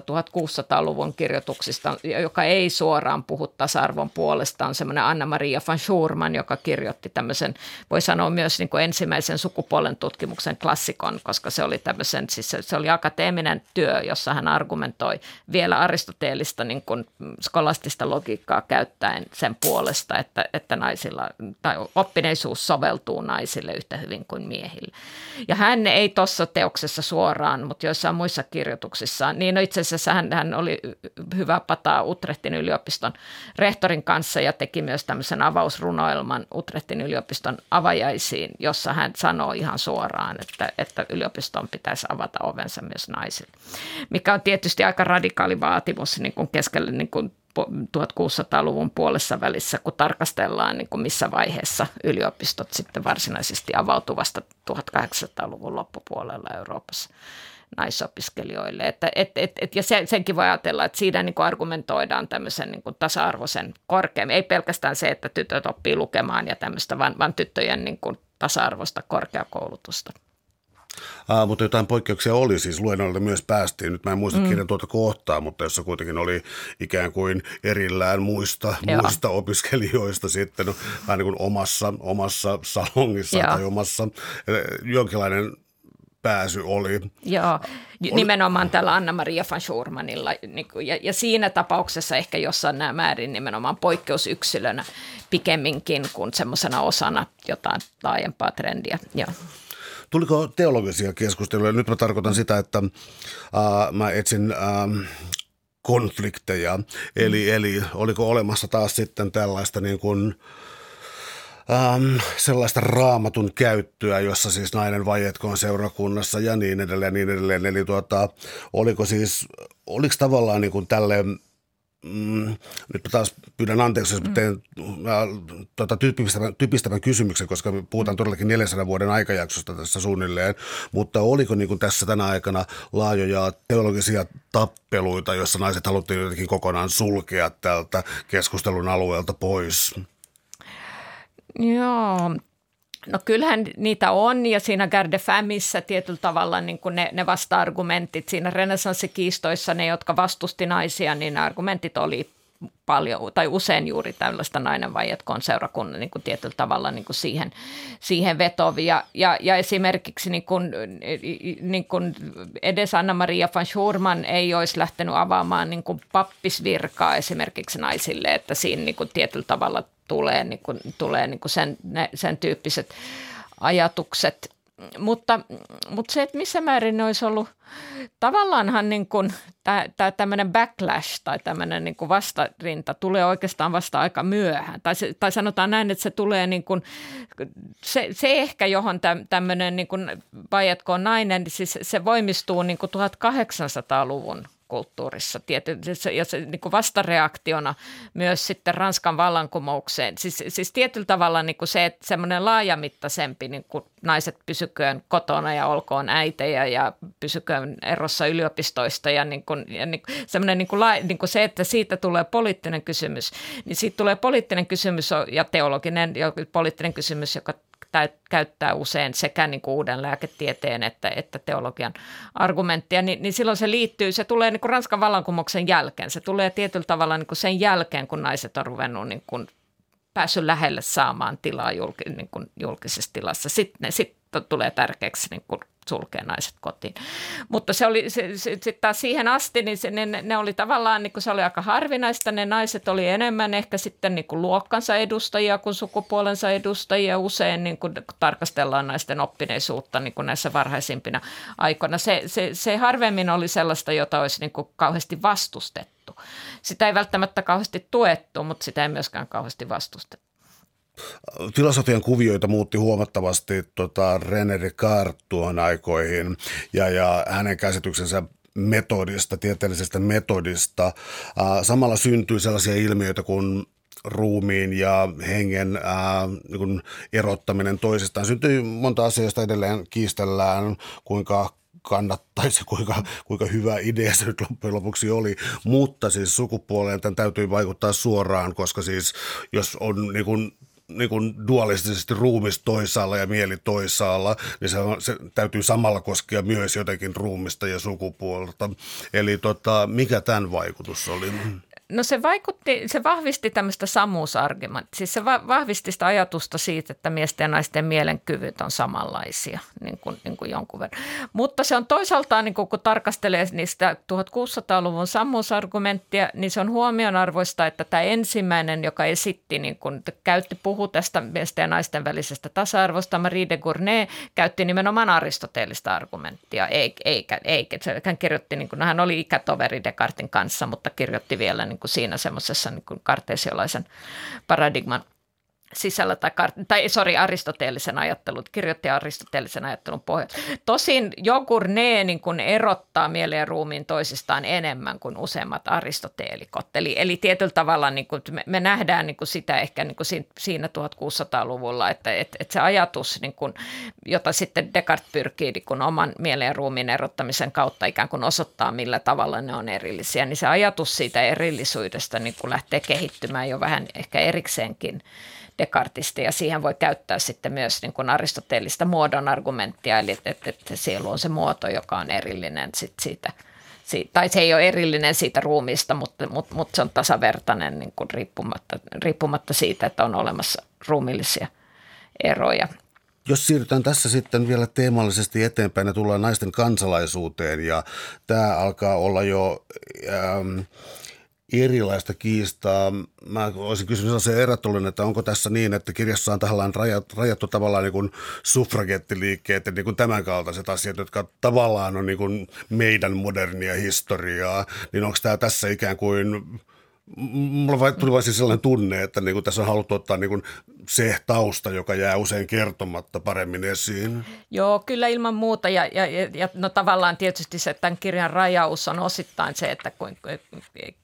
1600-luvun kirjoituksista, joka ei suoraan puhu tasa-arvon puolesta, on semmoinen Anna-Maria van Schurman, joka kirjoitti tämmöisen, voi sanoa myös niin kuin ensimmäisen sukupuolen tutkimuksen klassikon, koska se oli tämmöisen, siis se, oli akateeminen työ, jossa hän argumentoi vielä aristoteellista niin kuin skolastista logiikkaa käyttäen sen puolesta, että, että naisilla, tai oppineisuus soveltuu naisille yhtä hyvin kuin miehille. Ja hän ei tuossa teoksessa suoraan, mutta joissain muissa kirjoituksissaan niin no itse asiassa hän, hän oli hyvä pataa Utrechtin yliopiston rehtorin kanssa ja teki myös tämmöisen avausrunoelman Utrechtin yliopiston avajaisiin, jossa hän sanoo ihan suoraan, että, että yliopiston pitäisi avata ovensa myös naisille. Mikä on tietysti aika radikaali vaatimus niin kuin keskellä niin kuin 1600-luvun puolessa välissä, kun tarkastellaan niin kuin missä vaiheessa yliopistot sitten varsinaisesti avautuvasta 1800-luvun loppupuolella Euroopassa naisopiskelijoille. Että, et, et, et, ja sen, senkin voi ajatella, että siinä niin kuin argumentoidaan tämmöisen niin kuin tasa-arvoisen korkeammin. Ei pelkästään se, että tytöt oppii lukemaan ja tämmöistä, vaan, vaan tyttöjen niin kuin tasa-arvoista korkeakoulutusta. Aa, mutta jotain poikkeuksia oli, siis luennoille myös päästiin. Nyt mä en muista mm. kirjan tuota kohtaa, mutta jossa kuitenkin oli ikään kuin erillään muista, muista opiskelijoista sitten no, aina niin kuin omassa, omassa salongissa Joo. tai omassa jonkinlainen pääsy oli. Joo, nimenomaan tällä Anna-Maria van Schurmanilla. Niin ja, ja siinä tapauksessa ehkä jossain nämä määrin nimenomaan poikkeusyksilönä pikemminkin kuin semmoisena osana jotain laajempaa trendiä. Joo. Tuliko teologisia keskusteluja? Nyt mä tarkoitan sitä, että äh, mä etsin äh, konflikteja. Eli, eli oliko olemassa taas sitten tällaista niin kuin, ähm, sellaista raamatun käyttöä, jossa siis nainen vajetkoon seurakunnassa ja niin edelleen, niin edelleen. Eli tuota, oliko siis, oliko tavallaan niin kuin tälle Mm, nyt taas pyydän anteeksi, jos teen äh, tuota, typistävän, typistävän kysymyksen, koska puhutaan todellakin 400 vuoden aikajaksosta tässä suunnilleen, mutta oliko niin kuin tässä tänä aikana laajoja teologisia tappeluita, joissa naiset haluttiin jotenkin kokonaan sulkea tältä keskustelun alueelta pois? Joo, No kyllähän niitä on ja siinä Garde Famissä tietyllä tavalla niin kuin ne, ne vasta-argumentit, siinä renessanssikiistoissa ne, jotka vastusti naisia, niin ne argumentit oli paljon tai usein juuri tällaista nainen vai on seurakunnan niin kuin tietyllä tavalla niin kuin siihen, siihen vetovia. Ja, ja esimerkiksi niin kuin, niin kuin edes Anna-Maria van Schurman ei olisi lähtenyt avaamaan niin kuin pappisvirkaa esimerkiksi naisille, että siinä niin kuin tietyllä tavalla tulee, niin kuin, tulee niin kuin sen, ne, sen tyyppiset ajatukset. Mutta, mutta se, että missä määrin ne olisi ollut, tavallaanhan niin kuin, tämä tämmöinen backlash tai tämmöinen niin kuin vastarinta tulee oikeastaan vasta aika myöhään. Tai, se, tai sanotaan näin, että se tulee niin kuin, se, se ehkä johon tämmöinen niin kuin vajatko nainen, siis se voimistuu niin kuin 1800-luvun kulttuurissa tietysti, ja se niin kuin vastareaktiona myös sitten Ranskan vallankumoukseen. Siis, siis tietyllä tavalla niin kuin se, että semmoinen laajamittaisempi niin kuin naiset pysyköön kotona ja olkoon äitejä ja pysyköön erossa yliopistoista ja, niin kuin, ja niin, semmoinen niin kuin, niin kuin se, että siitä tulee poliittinen kysymys, niin siitä tulee poliittinen kysymys ja teologinen ja poliittinen kysymys, joka käyttää usein sekä niin kuin uuden lääketieteen että, että teologian argumenttia, niin, niin silloin se liittyy, se tulee niin kuin Ranskan vallankumouksen jälkeen. Se tulee tietyllä tavalla niin kuin sen jälkeen, kun naiset on ruvennut niin kuin päässyt lähelle saamaan tilaa julk, niin kuin julkisessa tilassa. Sitten, sitten tulee tärkeäksi niin kuin sulkee naiset kotiin. Mutta se oli se, se, se, taas siihen asti, niin se, ne, ne oli tavallaan, niin kuin se oli aika harvinaista. Ne naiset oli enemmän ehkä sitten niin kuin luokkansa edustajia kuin sukupuolensa edustajia. Usein niin kuin, tarkastellaan naisten oppineisuutta niin kuin näissä varhaisimpina aikoina. Se, se, se harvemmin oli sellaista, jota olisi niin kuin kauheasti vastustettu. Sitä ei välttämättä kauheasti tuettu, mutta sitä ei myöskään kauheasti vastustettu filosofian kuvioita muutti huomattavasti tota René Descartes tuohon aikoihin ja, ja hänen käsityksensä metodista, tieteellisestä metodista. Samalla syntyi sellaisia ilmiöitä kuin ruumiin ja hengen ää, niin kuin erottaminen toisistaan. Syntyi monta asiaa, joista edelleen kiistellään, kuinka kannattaisi, kuinka, kuinka hyvä idea se nyt loppujen lopuksi oli. Mutta siis sukupuoleen tämän täytyy vaikuttaa suoraan, koska siis jos on niin kuin niin kuin dualistisesti ruumis toisaalla ja mieli toisaalla, niin se, se täytyy samalla koskea myös jotenkin ruumista ja sukupuolta. Eli tota, mikä tämän vaikutus oli? No se vaikutti, se vahvisti tämmöistä samuusargumenttia. Siis se vahvisti sitä ajatusta siitä, että miesten ja naisten mielenkyvyt on samanlaisia niin kuin, niin kuin jonkun verran. Mutta se on toisaalta, niin kuin, kun tarkastelee niistä 1600-luvun sammuusargumenttia, niin se on huomionarvoista, että tämä ensimmäinen, joka esitti, niin kuin, käytti, puhu tästä miesten ja naisten välisestä tasa-arvosta, Marie de Gournay, käytti nimenomaan aristoteellista argumenttia, eikä, eikä, eikä. Hän kirjoitti, niin kuin, no hän oli ikätoveri Descartin kanssa, mutta kirjoitti vielä niin kuin siinä semmoisessa niin kartesiolaisen paradigman – sisällä, tai, tai sorry, aristoteellisen ajattelun, kirjoitti aristoteellisen ajattelun pohjalta. Tosin Jogurne niin kun erottaa mielen ja ruumiin toisistaan enemmän kuin useimmat aristoteelikot. Eli, eli tietyllä tavalla niin kun me, me nähdään niin kun sitä ehkä niin kun siinä 1600-luvulla, että, että, että se ajatus, niin kun, jota sitten Descartes pyrkii niin kun oman mielen ja ruumiin erottamisen kautta ikään kuin osoittaa, millä tavalla ne on erillisiä, niin se ajatus siitä erillisyydestä niin lähtee kehittymään jo vähän ehkä erikseenkin – Descartista ja siihen voi käyttää sitten myös niin kuin aristoteellista muodon argumenttia, eli että, että, että sielu on se muoto, joka on erillinen sit siitä, siitä, tai se ei ole erillinen siitä ruumista, mutta, mutta, mutta se on tasavertainen niin kuin riippumatta, riippumatta siitä, että on olemassa ruumillisia eroja. Jos siirrytään tässä sitten vielä teemallisesti eteenpäin ja tullaan naisten kansalaisuuteen ja tämä alkaa olla jo ähm, erilaista kiistaa. Mä olisin kysynyt sellaisen erotullin, että onko tässä niin, että kirjassa on tavallaan rajattu, rajattu tavallaan niin suffragettiliikkeet ja niin tämän kaltaiset asiat, jotka tavallaan on niin kuin meidän modernia historiaa, niin onko tämä tässä ikään kuin Mulla tuli vain siis sellainen tunne, että niin kuin tässä on haluttu ottaa niin kuin se tausta, joka jää usein kertomatta paremmin esiin. Joo, kyllä ilman muuta. Ja, ja, ja no tavallaan tietysti se, että tämän kirjan rajaus on osittain se, että kun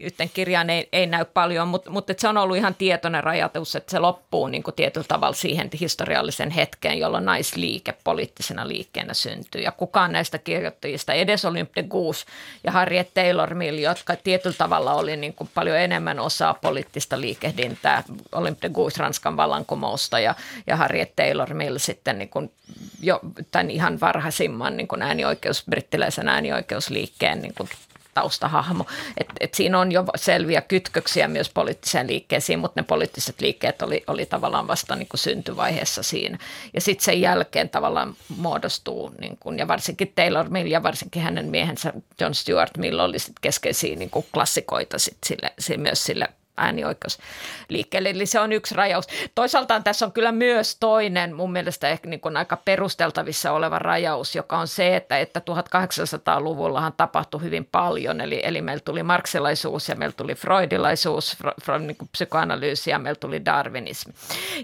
yhten kirjan ei, ei näy paljon, mutta, mutta se on ollut ihan tietoinen rajatus, että se loppuu niin kuin tietyllä tavalla siihen historiallisen hetkeen, jolloin naisliike poliittisena liikkeenä syntyy. Ja kukaan näistä kirjoittajista, edes Olympe Goose ja Harriet Taylor Mill, jotka tietyllä tavalla oli niin kuin paljon enemmän osaa poliittista liikehdintää, Olympe de Goose Ranskan vallankumousta ja, ja Harriet Taylor Mill sitten niin kuin jo tämän ihan varhaisimman niin kuin äänioikeus, brittiläisen äänioikeusliikkeen niin kuin taustahahmo. Et, et siinä on jo selviä kytköksiä myös poliittiseen liikkeeseen, mutta ne poliittiset liikkeet oli, oli tavallaan vasta niin kuin syntyvaiheessa siinä. Ja sitten sen jälkeen tavallaan muodostuu, niin kuin, ja varsinkin Taylor Mill ja varsinkin hänen miehensä John Stuart Mill oli sit keskeisiä niin kuin klassikoita sit sille, myös sille äänioikeus liikkeelle. Eli se on yksi rajaus. Toisaalta tässä on kyllä myös toinen mun mielestä ehkä niin kuin aika perusteltavissa oleva rajaus, joka on se, että, että 1800-luvullahan tapahtui hyvin paljon. Eli, eli meillä tuli marksilaisuus ja meillä tuli freudilaisuus, fro, niin kuin psykoanalyysi ja meillä tuli darwinismi.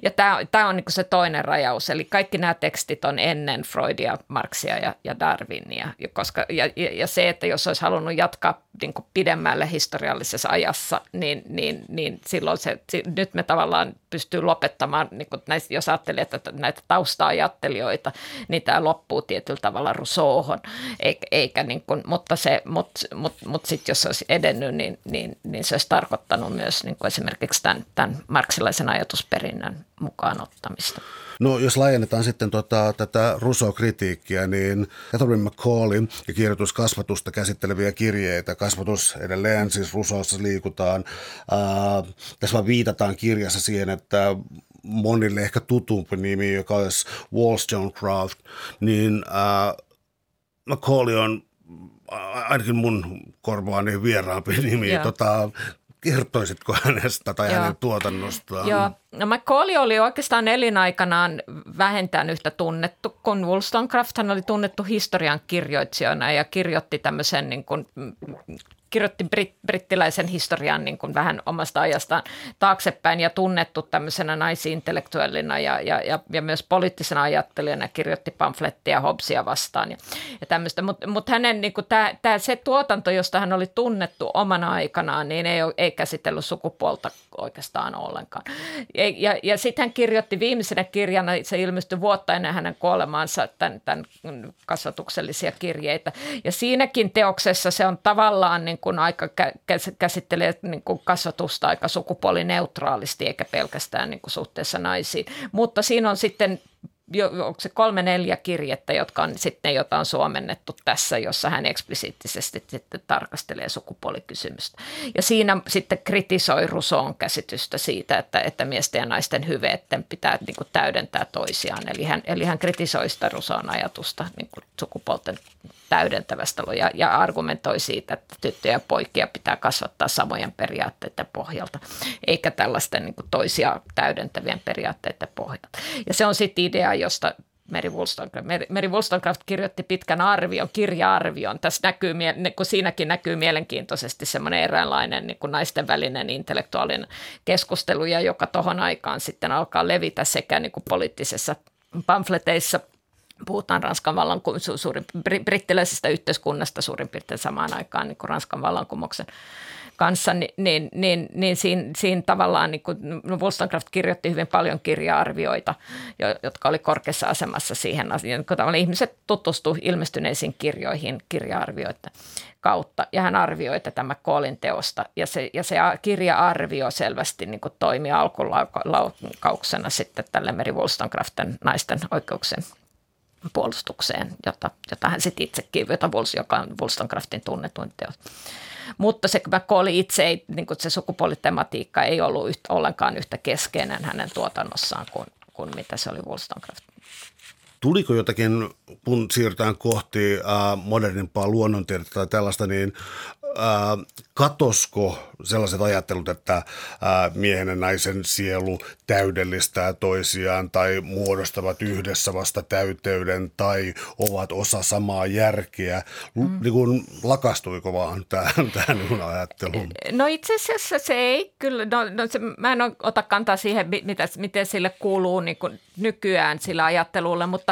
Ja tämä, tämä on niin kuin se toinen rajaus. Eli kaikki nämä tekstit on ennen Freudia, Marksia ja, ja Darwinia. Koska, ja, ja se, että jos olisi halunnut jatkaa niin kuin pidemmälle historiallisessa ajassa, niin, niin, niin silloin se, nyt me tavallaan pystyy lopettamaan, niin kuin näistä, jos ajattelee, että näitä tausta-ajattelijoita, niin tämä loppuu tietyllä tavalla Rousseauhon, eikä, eikä niin kuin, mutta, se, mutta, mutta, mutta sitten jos se olisi edennyt, niin, niin, niin se olisi tarkoittanut myös niin esimerkiksi tämän, tämän marksilaisen ajatusperinnön mukaan ottamista. No jos laajennetaan sitten tota, tätä Rousseau-kritiikkiä, niin Catherine McCallin ja kirjoituskasvatusta käsitteleviä kirjeitä, kasvatus edelleen, siis Rousseaussa liikutaan. Ää, tässä vaan viitataan kirjassa siihen, että monille ehkä tutumpi nimi, joka olisi Wollstonecraft, niin ää, Macaulay on ainakin mun korvaani vieraampi nimi. Yeah. Tota, kertoisitko hänestä tai Joo. hänen tuotannostaan? Joo, no McCauley oli oikeastaan elinaikanaan vähintään yhtä tunnettu kun Wollstonecraft. Hän oli tunnettu historian kirjoitsijana ja kirjoitti tämmöisen niin kuin kirjoitti brit, brittiläisen historian niin kuin vähän omasta ajastaan taaksepäin ja tunnettu tämmöisenä naisintellektuellina ja, ja, ja, ja myös poliittisena ajattelijana kirjoitti pamflettia Hobbesia vastaan ja, ja tämmöistä. Mutta mut hänen niin kuin tää, tää, se tuotanto, josta hän oli tunnettu omana aikanaan, niin ei, ei käsitellyt sukupuolta oikeastaan ollenkaan. Ja, ja, sitten hän kirjoitti viimeisenä kirjana, se ilmestyi vuotta ennen hänen kuolemaansa, tämän, tämän kasvatuksellisia kirjeitä. Ja siinäkin teoksessa se on tavallaan niin kuin aika käsittelee niin kuin kasvatusta aika sukupuolineutraalisti eikä pelkästään niin kuin suhteessa naisiin. Mutta siinä on sitten onko se kolme neljä kirjettä, jotka on sitten jota on suomennettu tässä, jossa hän eksplisiittisesti sitten tarkastelee sukupuolikysymystä. Ja siinä sitten kritisoi Rusoon käsitystä siitä, että, että miesten ja naisten hyveetten pitää niin kuin täydentää toisiaan. Eli hän, eli hän kritisoi sitä Rusoon ajatusta niin kuin sukupuolten täydentävästä ja, ja argumentoi siitä, että tyttöjä ja poikia pitää kasvattaa samojen periaatteiden pohjalta, eikä tällaisten niin kuin toisia täydentävien periaatteiden pohjalta. Ja se on sitten idea, josta Mary Wollstonecraft, Mary, Mary Wollstonecraft kirjoitti pitkän arvion, kirja-arvion. Tässä näkyy, kun siinäkin näkyy mielenkiintoisesti semmoinen eräänlainen niin kuin naisten välinen intellektuaalinen keskustelu, ja joka tuohon aikaan sitten alkaa levitä sekä niin kuin poliittisessa pamfleteissa puhutaan Ranskan vallan, suurin, brittiläisestä yhteiskunnasta suurin piirtein samaan aikaan niin kuin Ranskan vallankumouksen kanssa, niin, niin, niin, niin siinä, siinä tavallaan niin kuin Wollstonecraft kirjoitti hyvin paljon kirja-arvioita, jotka oli korkeassa asemassa siihen asiaan. Tavallaan ihmiset tutustuivat ilmestyneisiin kirjoihin kirja-arvioiden kautta, ja hän arvioi tätä McCallin teosta, ja se, ja se kirja-arvio selvästi niin kuin toimi alkulaukauksena sitten tälle Mary Wollstonecraftin naisten oikeuksien puolustukseen, jota, jota hän sitten itsekin, jota Wollstonecraftin tunnetuin teos. Mutta se McCauley itse, ei, niin se sukupuolitematiikka ei ollut yhtä, ollenkaan yhtä keskeinen hänen tuotannossaan kuin, kuin mitä se oli Wollstonecraft. Tuliko jotakin, kun siirrytään kohti äh, modernimpaa luonnontiedettä tai tällaista, niin äh, katosko sellaiset ajattelut, että äh, miehen ja naisen sielu täydellistää toisiaan tai muodostavat yhdessä vasta täyteyden tai ovat osa samaa järkeä. Mm. Niin kuin, lakastuiko vaan tähän, tähän niin ajatteluun? No itse asiassa se ei kyllä, no, no se, mä en ota kantaa siihen, mitä, miten sille kuuluu niin kuin nykyään sillä ajattelulla, mutta,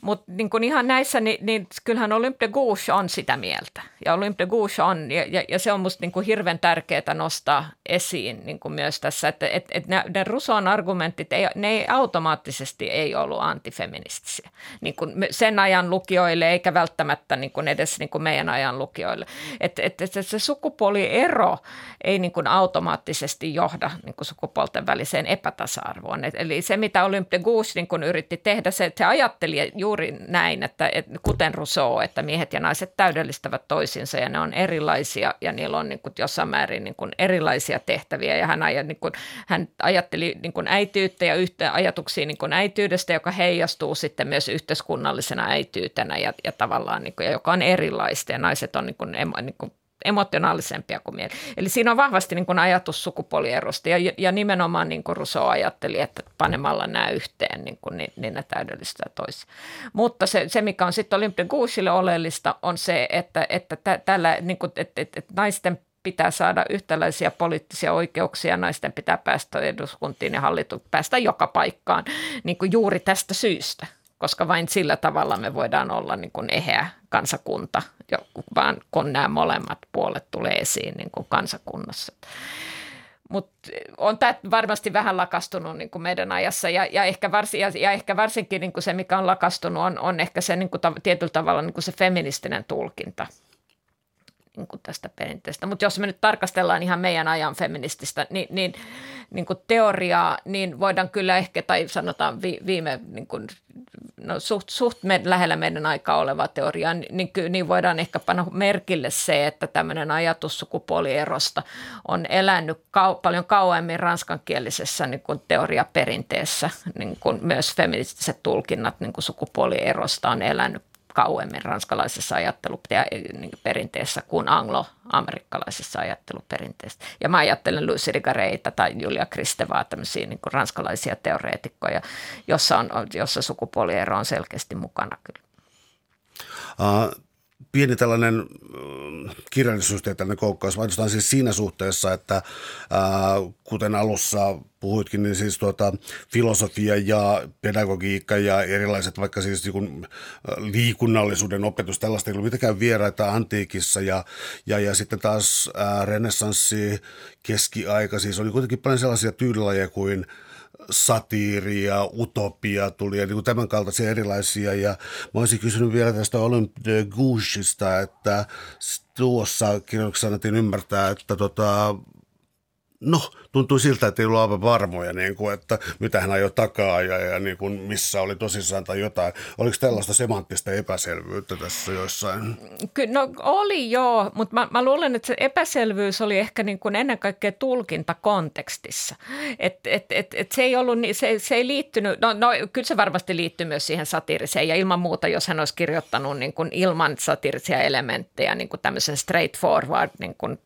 mutta niin kuin ihan näissä, niin, niin kyllähän Olympe de Gouges on sitä mieltä. Ja Olympe de Gouges on, ja, ja, ja se on musta niin kuin hirveän tärkeää nostaa esiin niin kuin myös tässä, että et, et ne, Ruson argumentit, ei, ne ei automaattisesti ei ollut antifeministisiä niin kuin sen ajan lukijoille, eikä välttämättä niin kuin edes niin kuin meidän ajan lukijoille. Että et, et se sukupuoliero ei niin kuin automaattisesti johda niin kuin sukupuolten väliseen epätasa-arvoon. Et, eli se, mitä Olympe de Gouges niin kuin yritti tehdä, se, että se ajatteli juuri näin, että et, kuten Rousseau, että miehet ja naiset täydellistävät toisinsa ja ne on erilaisia ja niillä on niin kuin jossain määrin niin kuin erilaisia tehtäviä. Ja hän, aj, niin kuin, hän ajatteli niin kuin äityyttä ja yhtä ajatuksia niin kuin äityydestä, joka heijastuu sitten myös yhteiskunnallisena äityytenä ja, ja tavallaan niin kuin, ja joka on erilaista. Ja naiset on niin kuin, niin kuin emotionaalisempia kuin mieli. Eli siinä on vahvasti niin kuin ajatus sukupuolierosta ja, ja nimenomaan niin kuin Rousseau ajatteli, että panemalla nämä yhteen, niin, kuin, niin, niin ne täydellistää toisia. Mutta se, se, mikä on sitten Olympe de oleellista, on se, että, että tä, tällä, niin kuin, että, että, että naisten pitää saada yhtäläisiä poliittisia oikeuksia, naisten pitää päästä eduskuntiin ja hallitu päästä joka paikkaan niin kuin juuri tästä syystä, koska vain sillä tavalla me voidaan olla niin kuin eheä kansakunta, vaan kun nämä molemmat puolet tulee esiin niin kuin kansakunnassa. Mutta on tämä varmasti vähän lakastunut niin kuin meidän ajassa ja, ja, ehkä varsin, ja, ja ehkä varsinkin niin kuin se, mikä on lakastunut, on, on ehkä se niin kuin ta, tietyllä tavalla niin kuin se feministinen tulkinta – niin kuin tästä perinteestä. Mutta jos me nyt tarkastellaan ihan meidän ajan feminististä niin, niin, niin kuin teoriaa, niin voidaan kyllä ehkä, tai sanotaan vi, viime niin kuin, no suht, suht me, lähellä meidän aikaa oleva teoria, niin, niin, niin voidaan ehkä panna merkille se, että tämmöinen ajatus sukupuolierosta on elänyt kau, paljon kauemmin ranskankielisessä niin kuin teoriaperinteessä, niin kuin myös feministiset tulkinnat niin kuin sukupuolierosta on elänyt kauemmin ranskalaisessa ajatteluperinteessä kuin anglo-amerikkalaisessa ajatteluperinteessä. Ja mä ajattelen Lucy Rigareita tai Julia Kristevaa, tämmöisiä niin ranskalaisia teoreetikkoja, jossa, on, jossa sukupuoliero on selkeästi mukana kyllä. Uh, pieni tällainen mm, kirjallisuustieteellinen koukkaus, vain siis siinä suhteessa, että ää, kuten alussa puhuitkin, niin siis tuota, filosofia ja pedagogiikka ja erilaiset vaikka siis niin liikunnallisuuden opetus, tällaista ei ollut mitenkään vieraita antiikissa ja, ja, ja sitten taas ää, renessanssi, keskiaika, siis oli kuitenkin paljon sellaisia tyylilajeja kuin – satiiri ja utopia tuli ja niin kuin tämän kaltaisia erilaisia. Ja mä olisin kysynyt vielä tästä Olympe de että tuossa kirjoituksessa annettiin ymmärtää, että tota, No, tuntui siltä, että ei ollut aivan varmoja, niin kuin, että mitä hän ajoi takaa ja, ja niin kuin, missä oli tosissaan tai jotain. Oliko tällaista semanttista epäselvyyttä tässä joissain? Ky- no oli joo, mutta mä, mä luulen, että se epäselvyys oli ehkä niin kuin ennen kaikkea tulkinta kontekstissa. Et, et, et, et se, ei ollut, se, se ei liittynyt, no, no kyllä se varmasti liittyy myös siihen satiiriseen ja ilman muuta, jos hän olisi kirjoittanut niin kuin ilman satiirisia elementtejä niin kuin tämmöisen straightforward niin kuin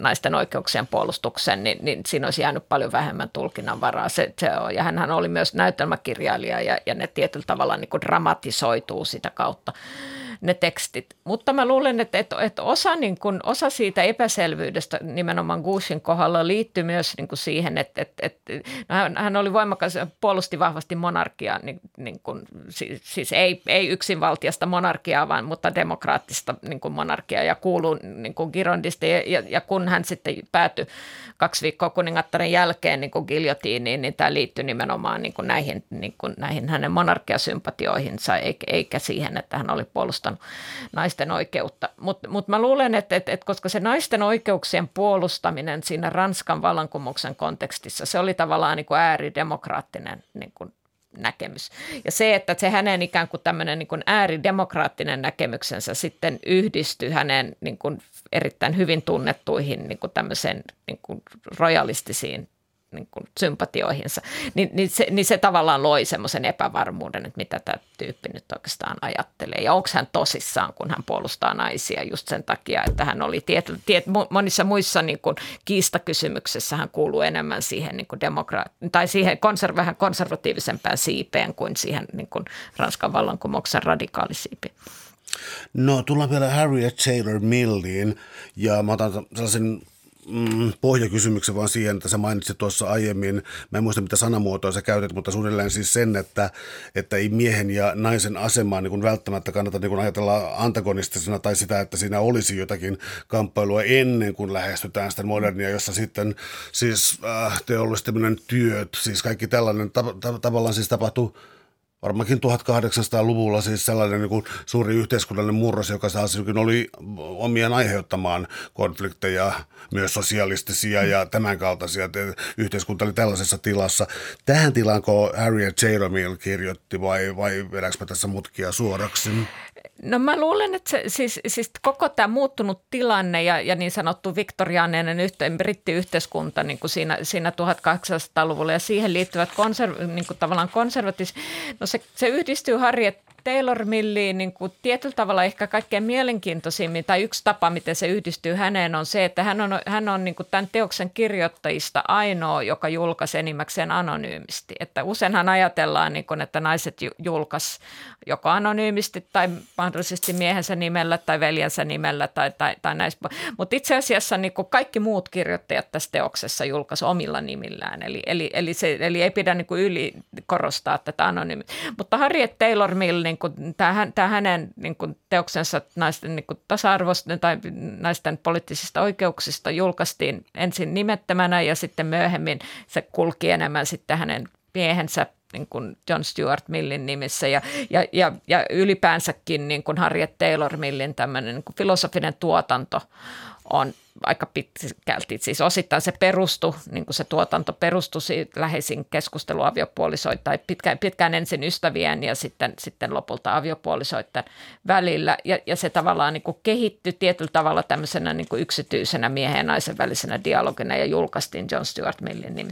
naisten oikeuksien puolustuksen, niin, niin siinä olisi jäänyt paljon vähemmän tulkinnanvaraa. Se, se on, ja hän oli myös näytelmäkirjailija ja, ja ne tietyllä tavalla niin kuin dramatisoituu sitä kautta ne tekstit. Mutta mä luulen, että, että, että osa, niin kuin, osa siitä epäselvyydestä nimenomaan Gushin kohdalla liittyy myös niin kuin siihen, että, että, että no hän, oli voimakas, puolusti vahvasti monarkiaa, niin, niin kuin, siis, siis ei, ei yksinvaltiasta monarkiaa, vaan mutta demokraattista niin kuin monarkiaa ja kuuluu niin kuin Girondista. Ja, ja, ja kun hän sitten päätyi kaksi viikkoa kuningattaren jälkeen niin kuin giljotiiniin, niin tämä liittyy nimenomaan niin kuin näihin, niin kuin näihin hänen monarkiasympatioihinsa, eikä siihen, että hän oli puolustanut naisten oikeutta. Mutta mut mä luulen, että, että, että koska se naisten oikeuksien puolustaminen siinä Ranskan vallankumouksen kontekstissa, se oli tavallaan niin kuin ääridemokraattinen niin kuin näkemys. Ja se, että se hänen ikään kuin tämmöinen niin ääridemokraattinen näkemyksensä sitten yhdistyi hänen niin kuin erittäin hyvin tunnettuihin niin kuin tämmöiseen niin kuin royalistisiin niin kuin sympatioihinsa, niin, niin, se, niin se tavallaan loi semmoisen epävarmuuden, että mitä tämä tyyppi nyt oikeastaan ajattelee. Ja onko hän tosissaan, kun hän puolustaa naisia just sen takia, että hän oli tiety, tiet, monissa muissa niin kuin kiistakysymyksissä hän kuuluu enemmän siihen, niin kuin demokra- tai siihen konser- vähän konservatiivisempään siipeen kuin siihen niin kuin Ranskan vallankumouksen radikaalisiipi. No tullaan vielä Harriet Taylor Milliin ja mä otan sellaisen mm, pohjakysymyksen vaan siihen, että sä mainitsit tuossa aiemmin, mä en muista mitä sanamuotoa sä käytit, mutta suunnilleen siis sen, että, että ei miehen ja naisen asemaa niin välttämättä kannata niin ajatella antagonistisena tai sitä, että siinä olisi jotakin kamppailua ennen kuin lähestytään sitä modernia, jossa sitten siis äh, teollistaminen työt, siis kaikki tällainen ta- ta- tavallaan siis tapahtuu varmaankin 1800-luvulla siis sellainen niin kuin suuri yhteiskunnallinen murros, joka taas oli omien aiheuttamaan konflikteja, myös sosialistisia ja tämän kaltaisia. Yhteiskunta oli tällaisessa tilassa. Tähän tilanko Harriet Taylor Mill kirjoitti vai, vai vedäkö tässä mutkia suoraksi? No mä luulen, että se, siis, siis koko tämä muuttunut tilanne ja, ja niin sanottu viktoriaaninen yhteen, brittiyhteiskunta niin kuin siinä, siinä 1800-luvulla ja siihen liittyvät konserv, niin kuin tavallaan konservatis, no se, se yhdistyy Harriet Taylor Milliin niin kuin tietyllä tavalla ehkä kaikkein mielenkiintoisimmin, tai yksi tapa, miten se yhdistyy häneen, on se, että hän on, hän on niin kuin tämän teoksen kirjoittajista ainoa, joka julkaisi enimmäkseen anonyymisti. Että useinhan ajatellaan, niin kuin, että naiset julkaisi joko anonyymisti tai mahdollisesti miehensä nimellä tai veljensä nimellä tai, tai, tai näistä. Mutta itse asiassa niin kuin kaikki muut kirjoittajat tässä teoksessa julkaisi omilla nimillään. Eli, eli, eli, se, eli ei pidä niin kuin yli korostaa tätä anonyymiä. Mutta Harriet Taylor Mill, niin kuin, tämä, tämä hänen niin kuin teoksensa naisten niin kuin tasa-arvosta tai naisten poliittisista oikeuksista julkaistiin ensin nimettömänä ja sitten myöhemmin se kulki enemmän sitten hänen miehensä niin kuin John Stuart Millin nimissä ja, ja, ja, ja ylipäänsäkin niin kuin Harriet Taylor Millin tämmöinen niin kuin filosofinen tuotanto on aika pitkälti, siis osittain se perustui, niin kuin se tuotanto perustui läheisin keskusteluaviopuolisoita tai pitkään, pitkään ensin ystävien ja sitten, sitten lopulta aviopuolisoiden välillä. Ja, ja se tavallaan niin kuin kehittyi tietyllä tavalla tämmöisenä niin kuin yksityisenä miehen ja naisen välisenä dialogina ja julkaistiin John Stuart Millin nimi.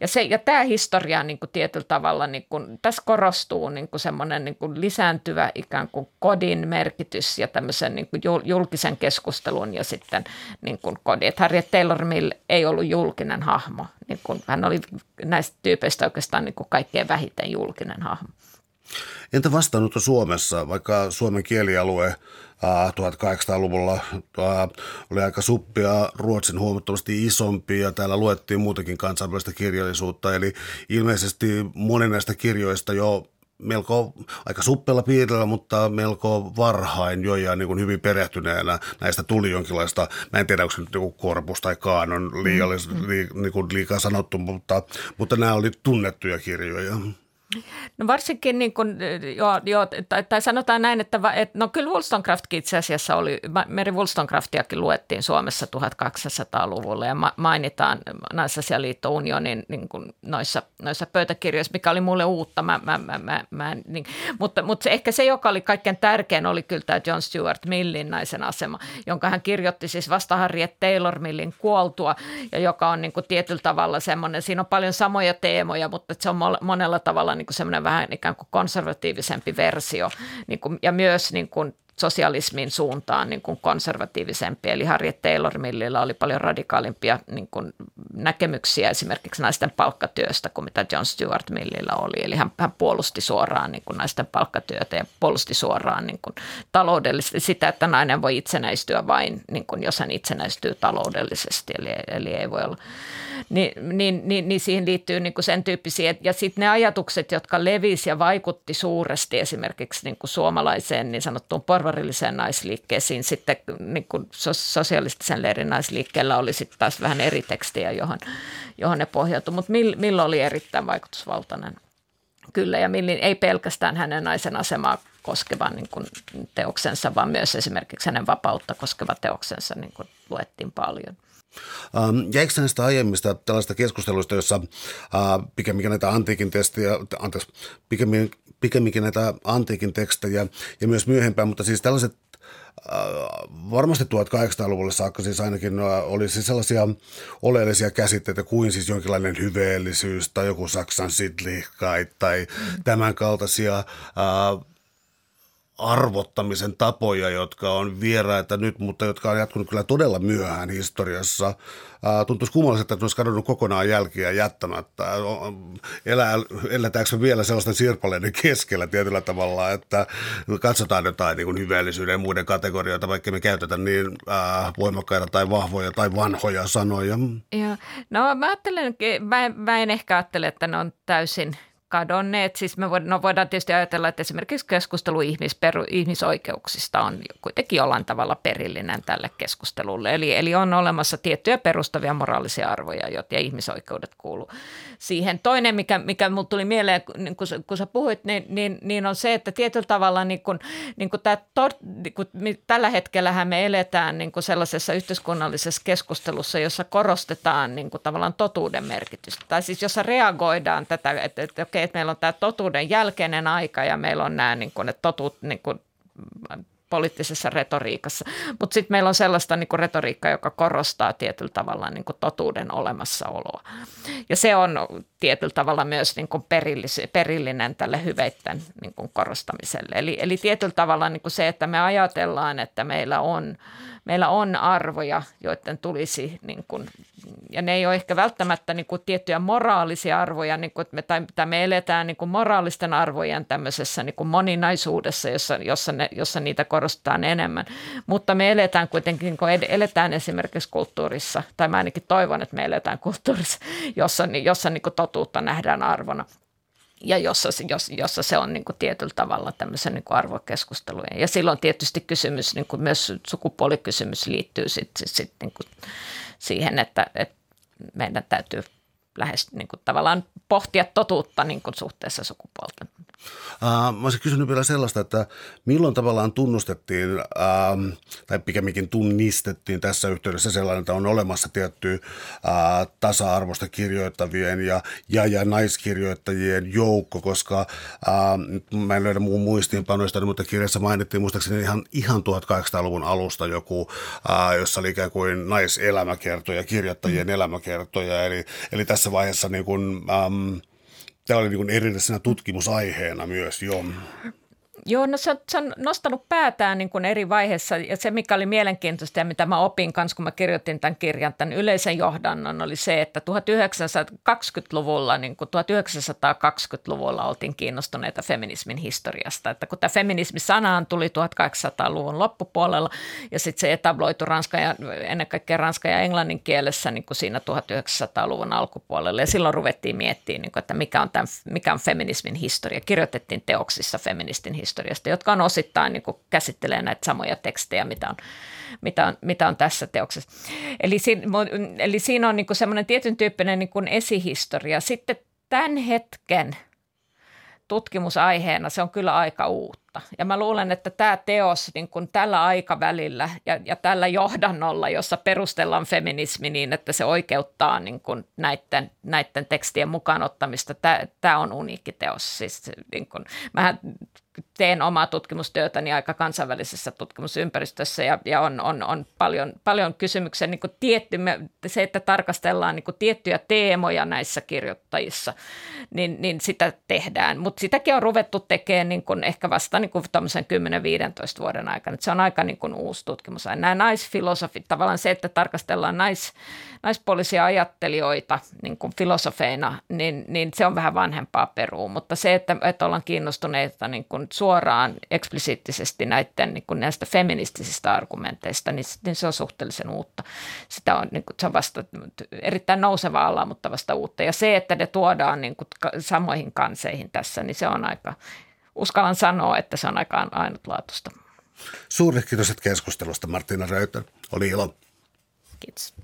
Ja, se, ja tämä historia niin kuin tietyllä tavalla, niin kuin, tässä korostuu niin kuin semmoinen niin kuin lisääntyvä ikään kuin kodin merkitys ja tämmöisen niin kuin julkisen keskustelun ja sitten niin niin kuin kodit. Harriet Taylor Mill ei ollut julkinen hahmo. Niin kuin, hän oli näistä tyypeistä oikeastaan niin kuin kaikkein vähiten julkinen hahmo. Entä vastaanotto Suomessa, vaikka Suomen kielialue 1800-luvulla oli aika suppia, Ruotsin huomattavasti isompi ja täällä luettiin muutakin kansainvälistä kirjallisuutta. Eli ilmeisesti monen näistä kirjoista jo melko aika suppella piirillä, mutta melko varhain jo ja niin kuin hyvin perehtyneenä näistä tuli jonkinlaista, mä en tiedä onko se nyt joku korpus tai kaanon liiallis, mm, mm. li, niin kuin liikaa sanottu, mutta, mutta nämä oli tunnettuja kirjoja. No varsinkin, niin kuin, joo, joo, tai, tai sanotaan näin, että, että no kyllä Wollstonecraftkin itse asiassa oli, Meri Wollstonecraftiakin luettiin Suomessa 1200-luvulla ja mainitaan Naisasialiitto Unionin niin kuin noissa, noissa pöytäkirjoissa, mikä oli mulle uutta, mä, mä, mä, mä, mä, niin, mutta, mutta se, ehkä se, joka oli kaikkein tärkein, oli kyllä tämä John Stuart Millin naisen asema, jonka hän kirjoitti siis vasta Harriet Taylor Millin kuoltua ja joka on niin kuin tietyllä tavalla semmoinen, siinä on paljon samoja teemoja, mutta se on monella tavalla niin semmoinen vähän ikään kuin konservatiivisempi versio niin kuin, ja myös niin kuin sosialismin suuntaan niin kuin konservatiivisempi. Eli Harriet Taylor Millillä oli paljon radikaalimpia niin kuin näkemyksiä esimerkiksi naisten palkkatyöstä kuin mitä John Stuart Millillä oli. Eli hän, hän puolusti suoraan niin kuin naisten palkkatyötä ja puolusti suoraan niin kuin taloudellisesti sitä, että nainen voi itsenäistyä vain, niin kuin jos hän itsenäistyy taloudellisesti. Eli, eli ei voi olla niin, niin, niin, niin siihen liittyy niin kuin sen tyyppisiä. Ja sitten ne ajatukset, jotka levisi ja vaikutti suuresti esimerkiksi niin kuin suomalaiseen niin sanottuun porvarilliseen naisliikkeeseen, sitten niin kuin sosialistisen leirin naisliikkeellä oli sitten taas vähän eri tekstiä, johon, johon ne pohjautuivat. Mutta Mill, Mill oli erittäin vaikutusvaltainen. Kyllä, ja Millin ei pelkästään hänen naisen asemaa koskeva niin kuin teoksensa, vaan myös esimerkiksi hänen vapautta koskeva teoksensa niin kuin luettiin paljon. Ähm, jäikö näistä aiemmista tällaista keskusteluista, jossa äh, pikemminkin näitä antiikin testejä, anteeksi, pikemminkin, pikemminkin näitä antiikin tekstejä ja myös myöhempään, mutta siis tällaiset äh, varmasti 1800-luvulle saakka siis ainakin äh, oli siis sellaisia oleellisia käsitteitä kuin siis jonkinlainen hyveellisyys tai joku Saksan sidlihkeit tai tämän kaltaisia arvottamisen tapoja, jotka on vieraita nyt, mutta jotka on jatkunut kyllä todella myöhään historiassa. Tuntuisi kummalliselta, että olisi kadonnut kokonaan jälkiä jättämättä. Elää, eletäänkö me vielä sellaisten sirpaleiden keskellä tietyllä tavalla, että katsotaan jotain niin kuin hyveellisyyden ja muiden kategorioita, vaikka me käytetään niin äh, voimakkaita tai vahvoja tai vanhoja sanoja. Ja, no mä ajattelen, mä, mä en ehkä ajattele, että ne on täysin – kadonneet. Siis me voidaan, no voidaan tietysti ajatella, että esimerkiksi keskustelu ihmisperu, ihmisoikeuksista on kuitenkin jollain tavalla perillinen tälle keskustelulle. Eli, eli on olemassa tiettyjä perustavia moraalisia arvoja, joita ihmisoikeudet kuuluu siihen. Toinen, mikä, mikä mulle tuli mieleen, niin kun, kun sä puhuit, niin, niin, niin on se, että tietyllä tavalla niin kun, niin kun tää, to, niin kun, tällä hetkellähän me eletään niin kun sellaisessa yhteiskunnallisessa keskustelussa, jossa korostetaan niin kun tavallaan totuuden merkitystä. Tai siis jossa reagoidaan tätä, että, että okei, että meillä on tämä totuuden jälkeinen aika ja meillä on nämä niin kun, että totut, niin kun, poliittisessa retoriikassa. Mutta sitten meillä on sellaista niin kuin retoriikkaa, joka korostaa tietyllä tavalla niin kuin totuuden olemassaoloa. Ja se on tietyllä tavalla myös niin kuin perillinen tälle hyveitten niin kuin korostamiselle. Eli, eli tietyllä tavalla niin kuin se, että me ajatellaan, että meillä on, meillä on arvoja, joiden tulisi, niin kuin, ja ne ei ole ehkä välttämättä niin kuin tiettyjä moraalisia arvoja, niin kuin, että me, tai, tai me eletään niin kuin moraalisten arvojen tämmöisessä niin kuin moninaisuudessa, jossa, jossa, ne, jossa niitä korostetaan enemmän. Mutta me eletään kuitenkin, kun eletään esimerkiksi kulttuurissa, tai mä ainakin toivon, että me eletään kulttuurissa, jossa, jossa niin kuin totuutta nähdään arvona ja jossa, jossa se on niin kuin tietyllä tavalla tämmöisen niin kuin arvokeskustelujen. Ja silloin tietysti kysymys, niin kuin myös sukupuolikysymys liittyy sitten sit, niin kuin siihen, että, että meidän täytyy lähes niin kuin tavallaan pohtia totuutta niin kuin suhteessa sukupuolten. Uh, mä olisin kysynyt vielä sellaista, että milloin tavallaan tunnustettiin, uh, tai pikemminkin tunnistettiin tässä yhteydessä sellainen, että on olemassa tietty uh, tasa-arvosta kirjoittavien ja, ja, ja naiskirjoittajien joukko, koska uh, mä en löydä muun muistiinpanoista, mutta kirjassa mainittiin muistaakseni ihan, ihan 1800-luvun alusta joku, uh, jossa oli ikään kuin naiselämäkertoja, kirjoittajien mm. elämäkertoja, eli, eli tässä vaiheessa niin kuin, um, Tämä oli niin erillisenä tutkimusaiheena myös jo. Joo, no se on, se on nostanut päätään niin kuin eri vaiheissa ja se, mikä oli mielenkiintoista ja mitä mä opin kanssa, kun mä kirjoitin tämän kirjan, tämän yleisen johdannon, oli se, että 1920-luvulla, niin kuin 1920-luvulla oltiin kiinnostuneita feminismin historiasta. Että kun tämä feminismi-sanaan tuli 1800-luvun loppupuolella ja sitten se etabloitu Ranska ja ennen kaikkea Ranska ja Englannin kielessä niin kuin siinä 1900-luvun alkupuolella ja silloin ruvettiin miettimään, niin kuin, että mikä on, tämän, mikä on feminismin historia. Kirjoitettiin teoksissa feministin historia historiasta, jotka on osittain niin käsittelee näitä samoja tekstejä, mitä on, mitä on, mitä on tässä teoksessa. Eli, siinä, eli siinä on niin semmoinen tietyn tyyppinen niin esihistoria. Sitten tämän hetken tutkimusaiheena se on kyllä aika uutta. Ja mä luulen, että tämä teos niin kun tällä aikavälillä ja, ja tällä johdannolla, jossa perustellaan feminismi niin, että se oikeuttaa niin kun näiden, näiden tekstien mukaan ottamista, tämä on uniikki teos. Siis, niin kun, mähän teen omaa tutkimustyötäni aika kansainvälisessä tutkimusympäristössä ja, ja on, on, on paljon, paljon kysymyksiä, niin tietty, se, että tarkastellaan niin tiettyjä teemoja näissä kirjoittajissa, niin, niin sitä tehdään. Mutta sitäkin on ruvettu tekemään niin ehkä vasta niin kuin 10-15 vuoden aikana. Et se on aika niin kuin uusi tutkimus. Nämä naisfilosofit, tavallaan se, että tarkastellaan nais, naispuolisia ajattelijoita niin kuin filosofeina, niin, niin se on vähän vanhempaa perua. Mutta se, että, että ollaan kiinnostuneita niin kuin suoraan eksplisiittisesti näiden, niin kuin näistä feministisistä argumenteista, niin, niin se on suhteellisen uutta. Sitä on, niin kuin, se on vasta erittäin nouseva ala, mutta vasta uutta. Ja se, että ne tuodaan niin kuin, samoihin kanseihin tässä, niin se on aika, uskallan sanoa, että se on aika ainutlaatuista. Suuret kiitos keskustelusta Martina Röytön. Oli ilo. Kiitos.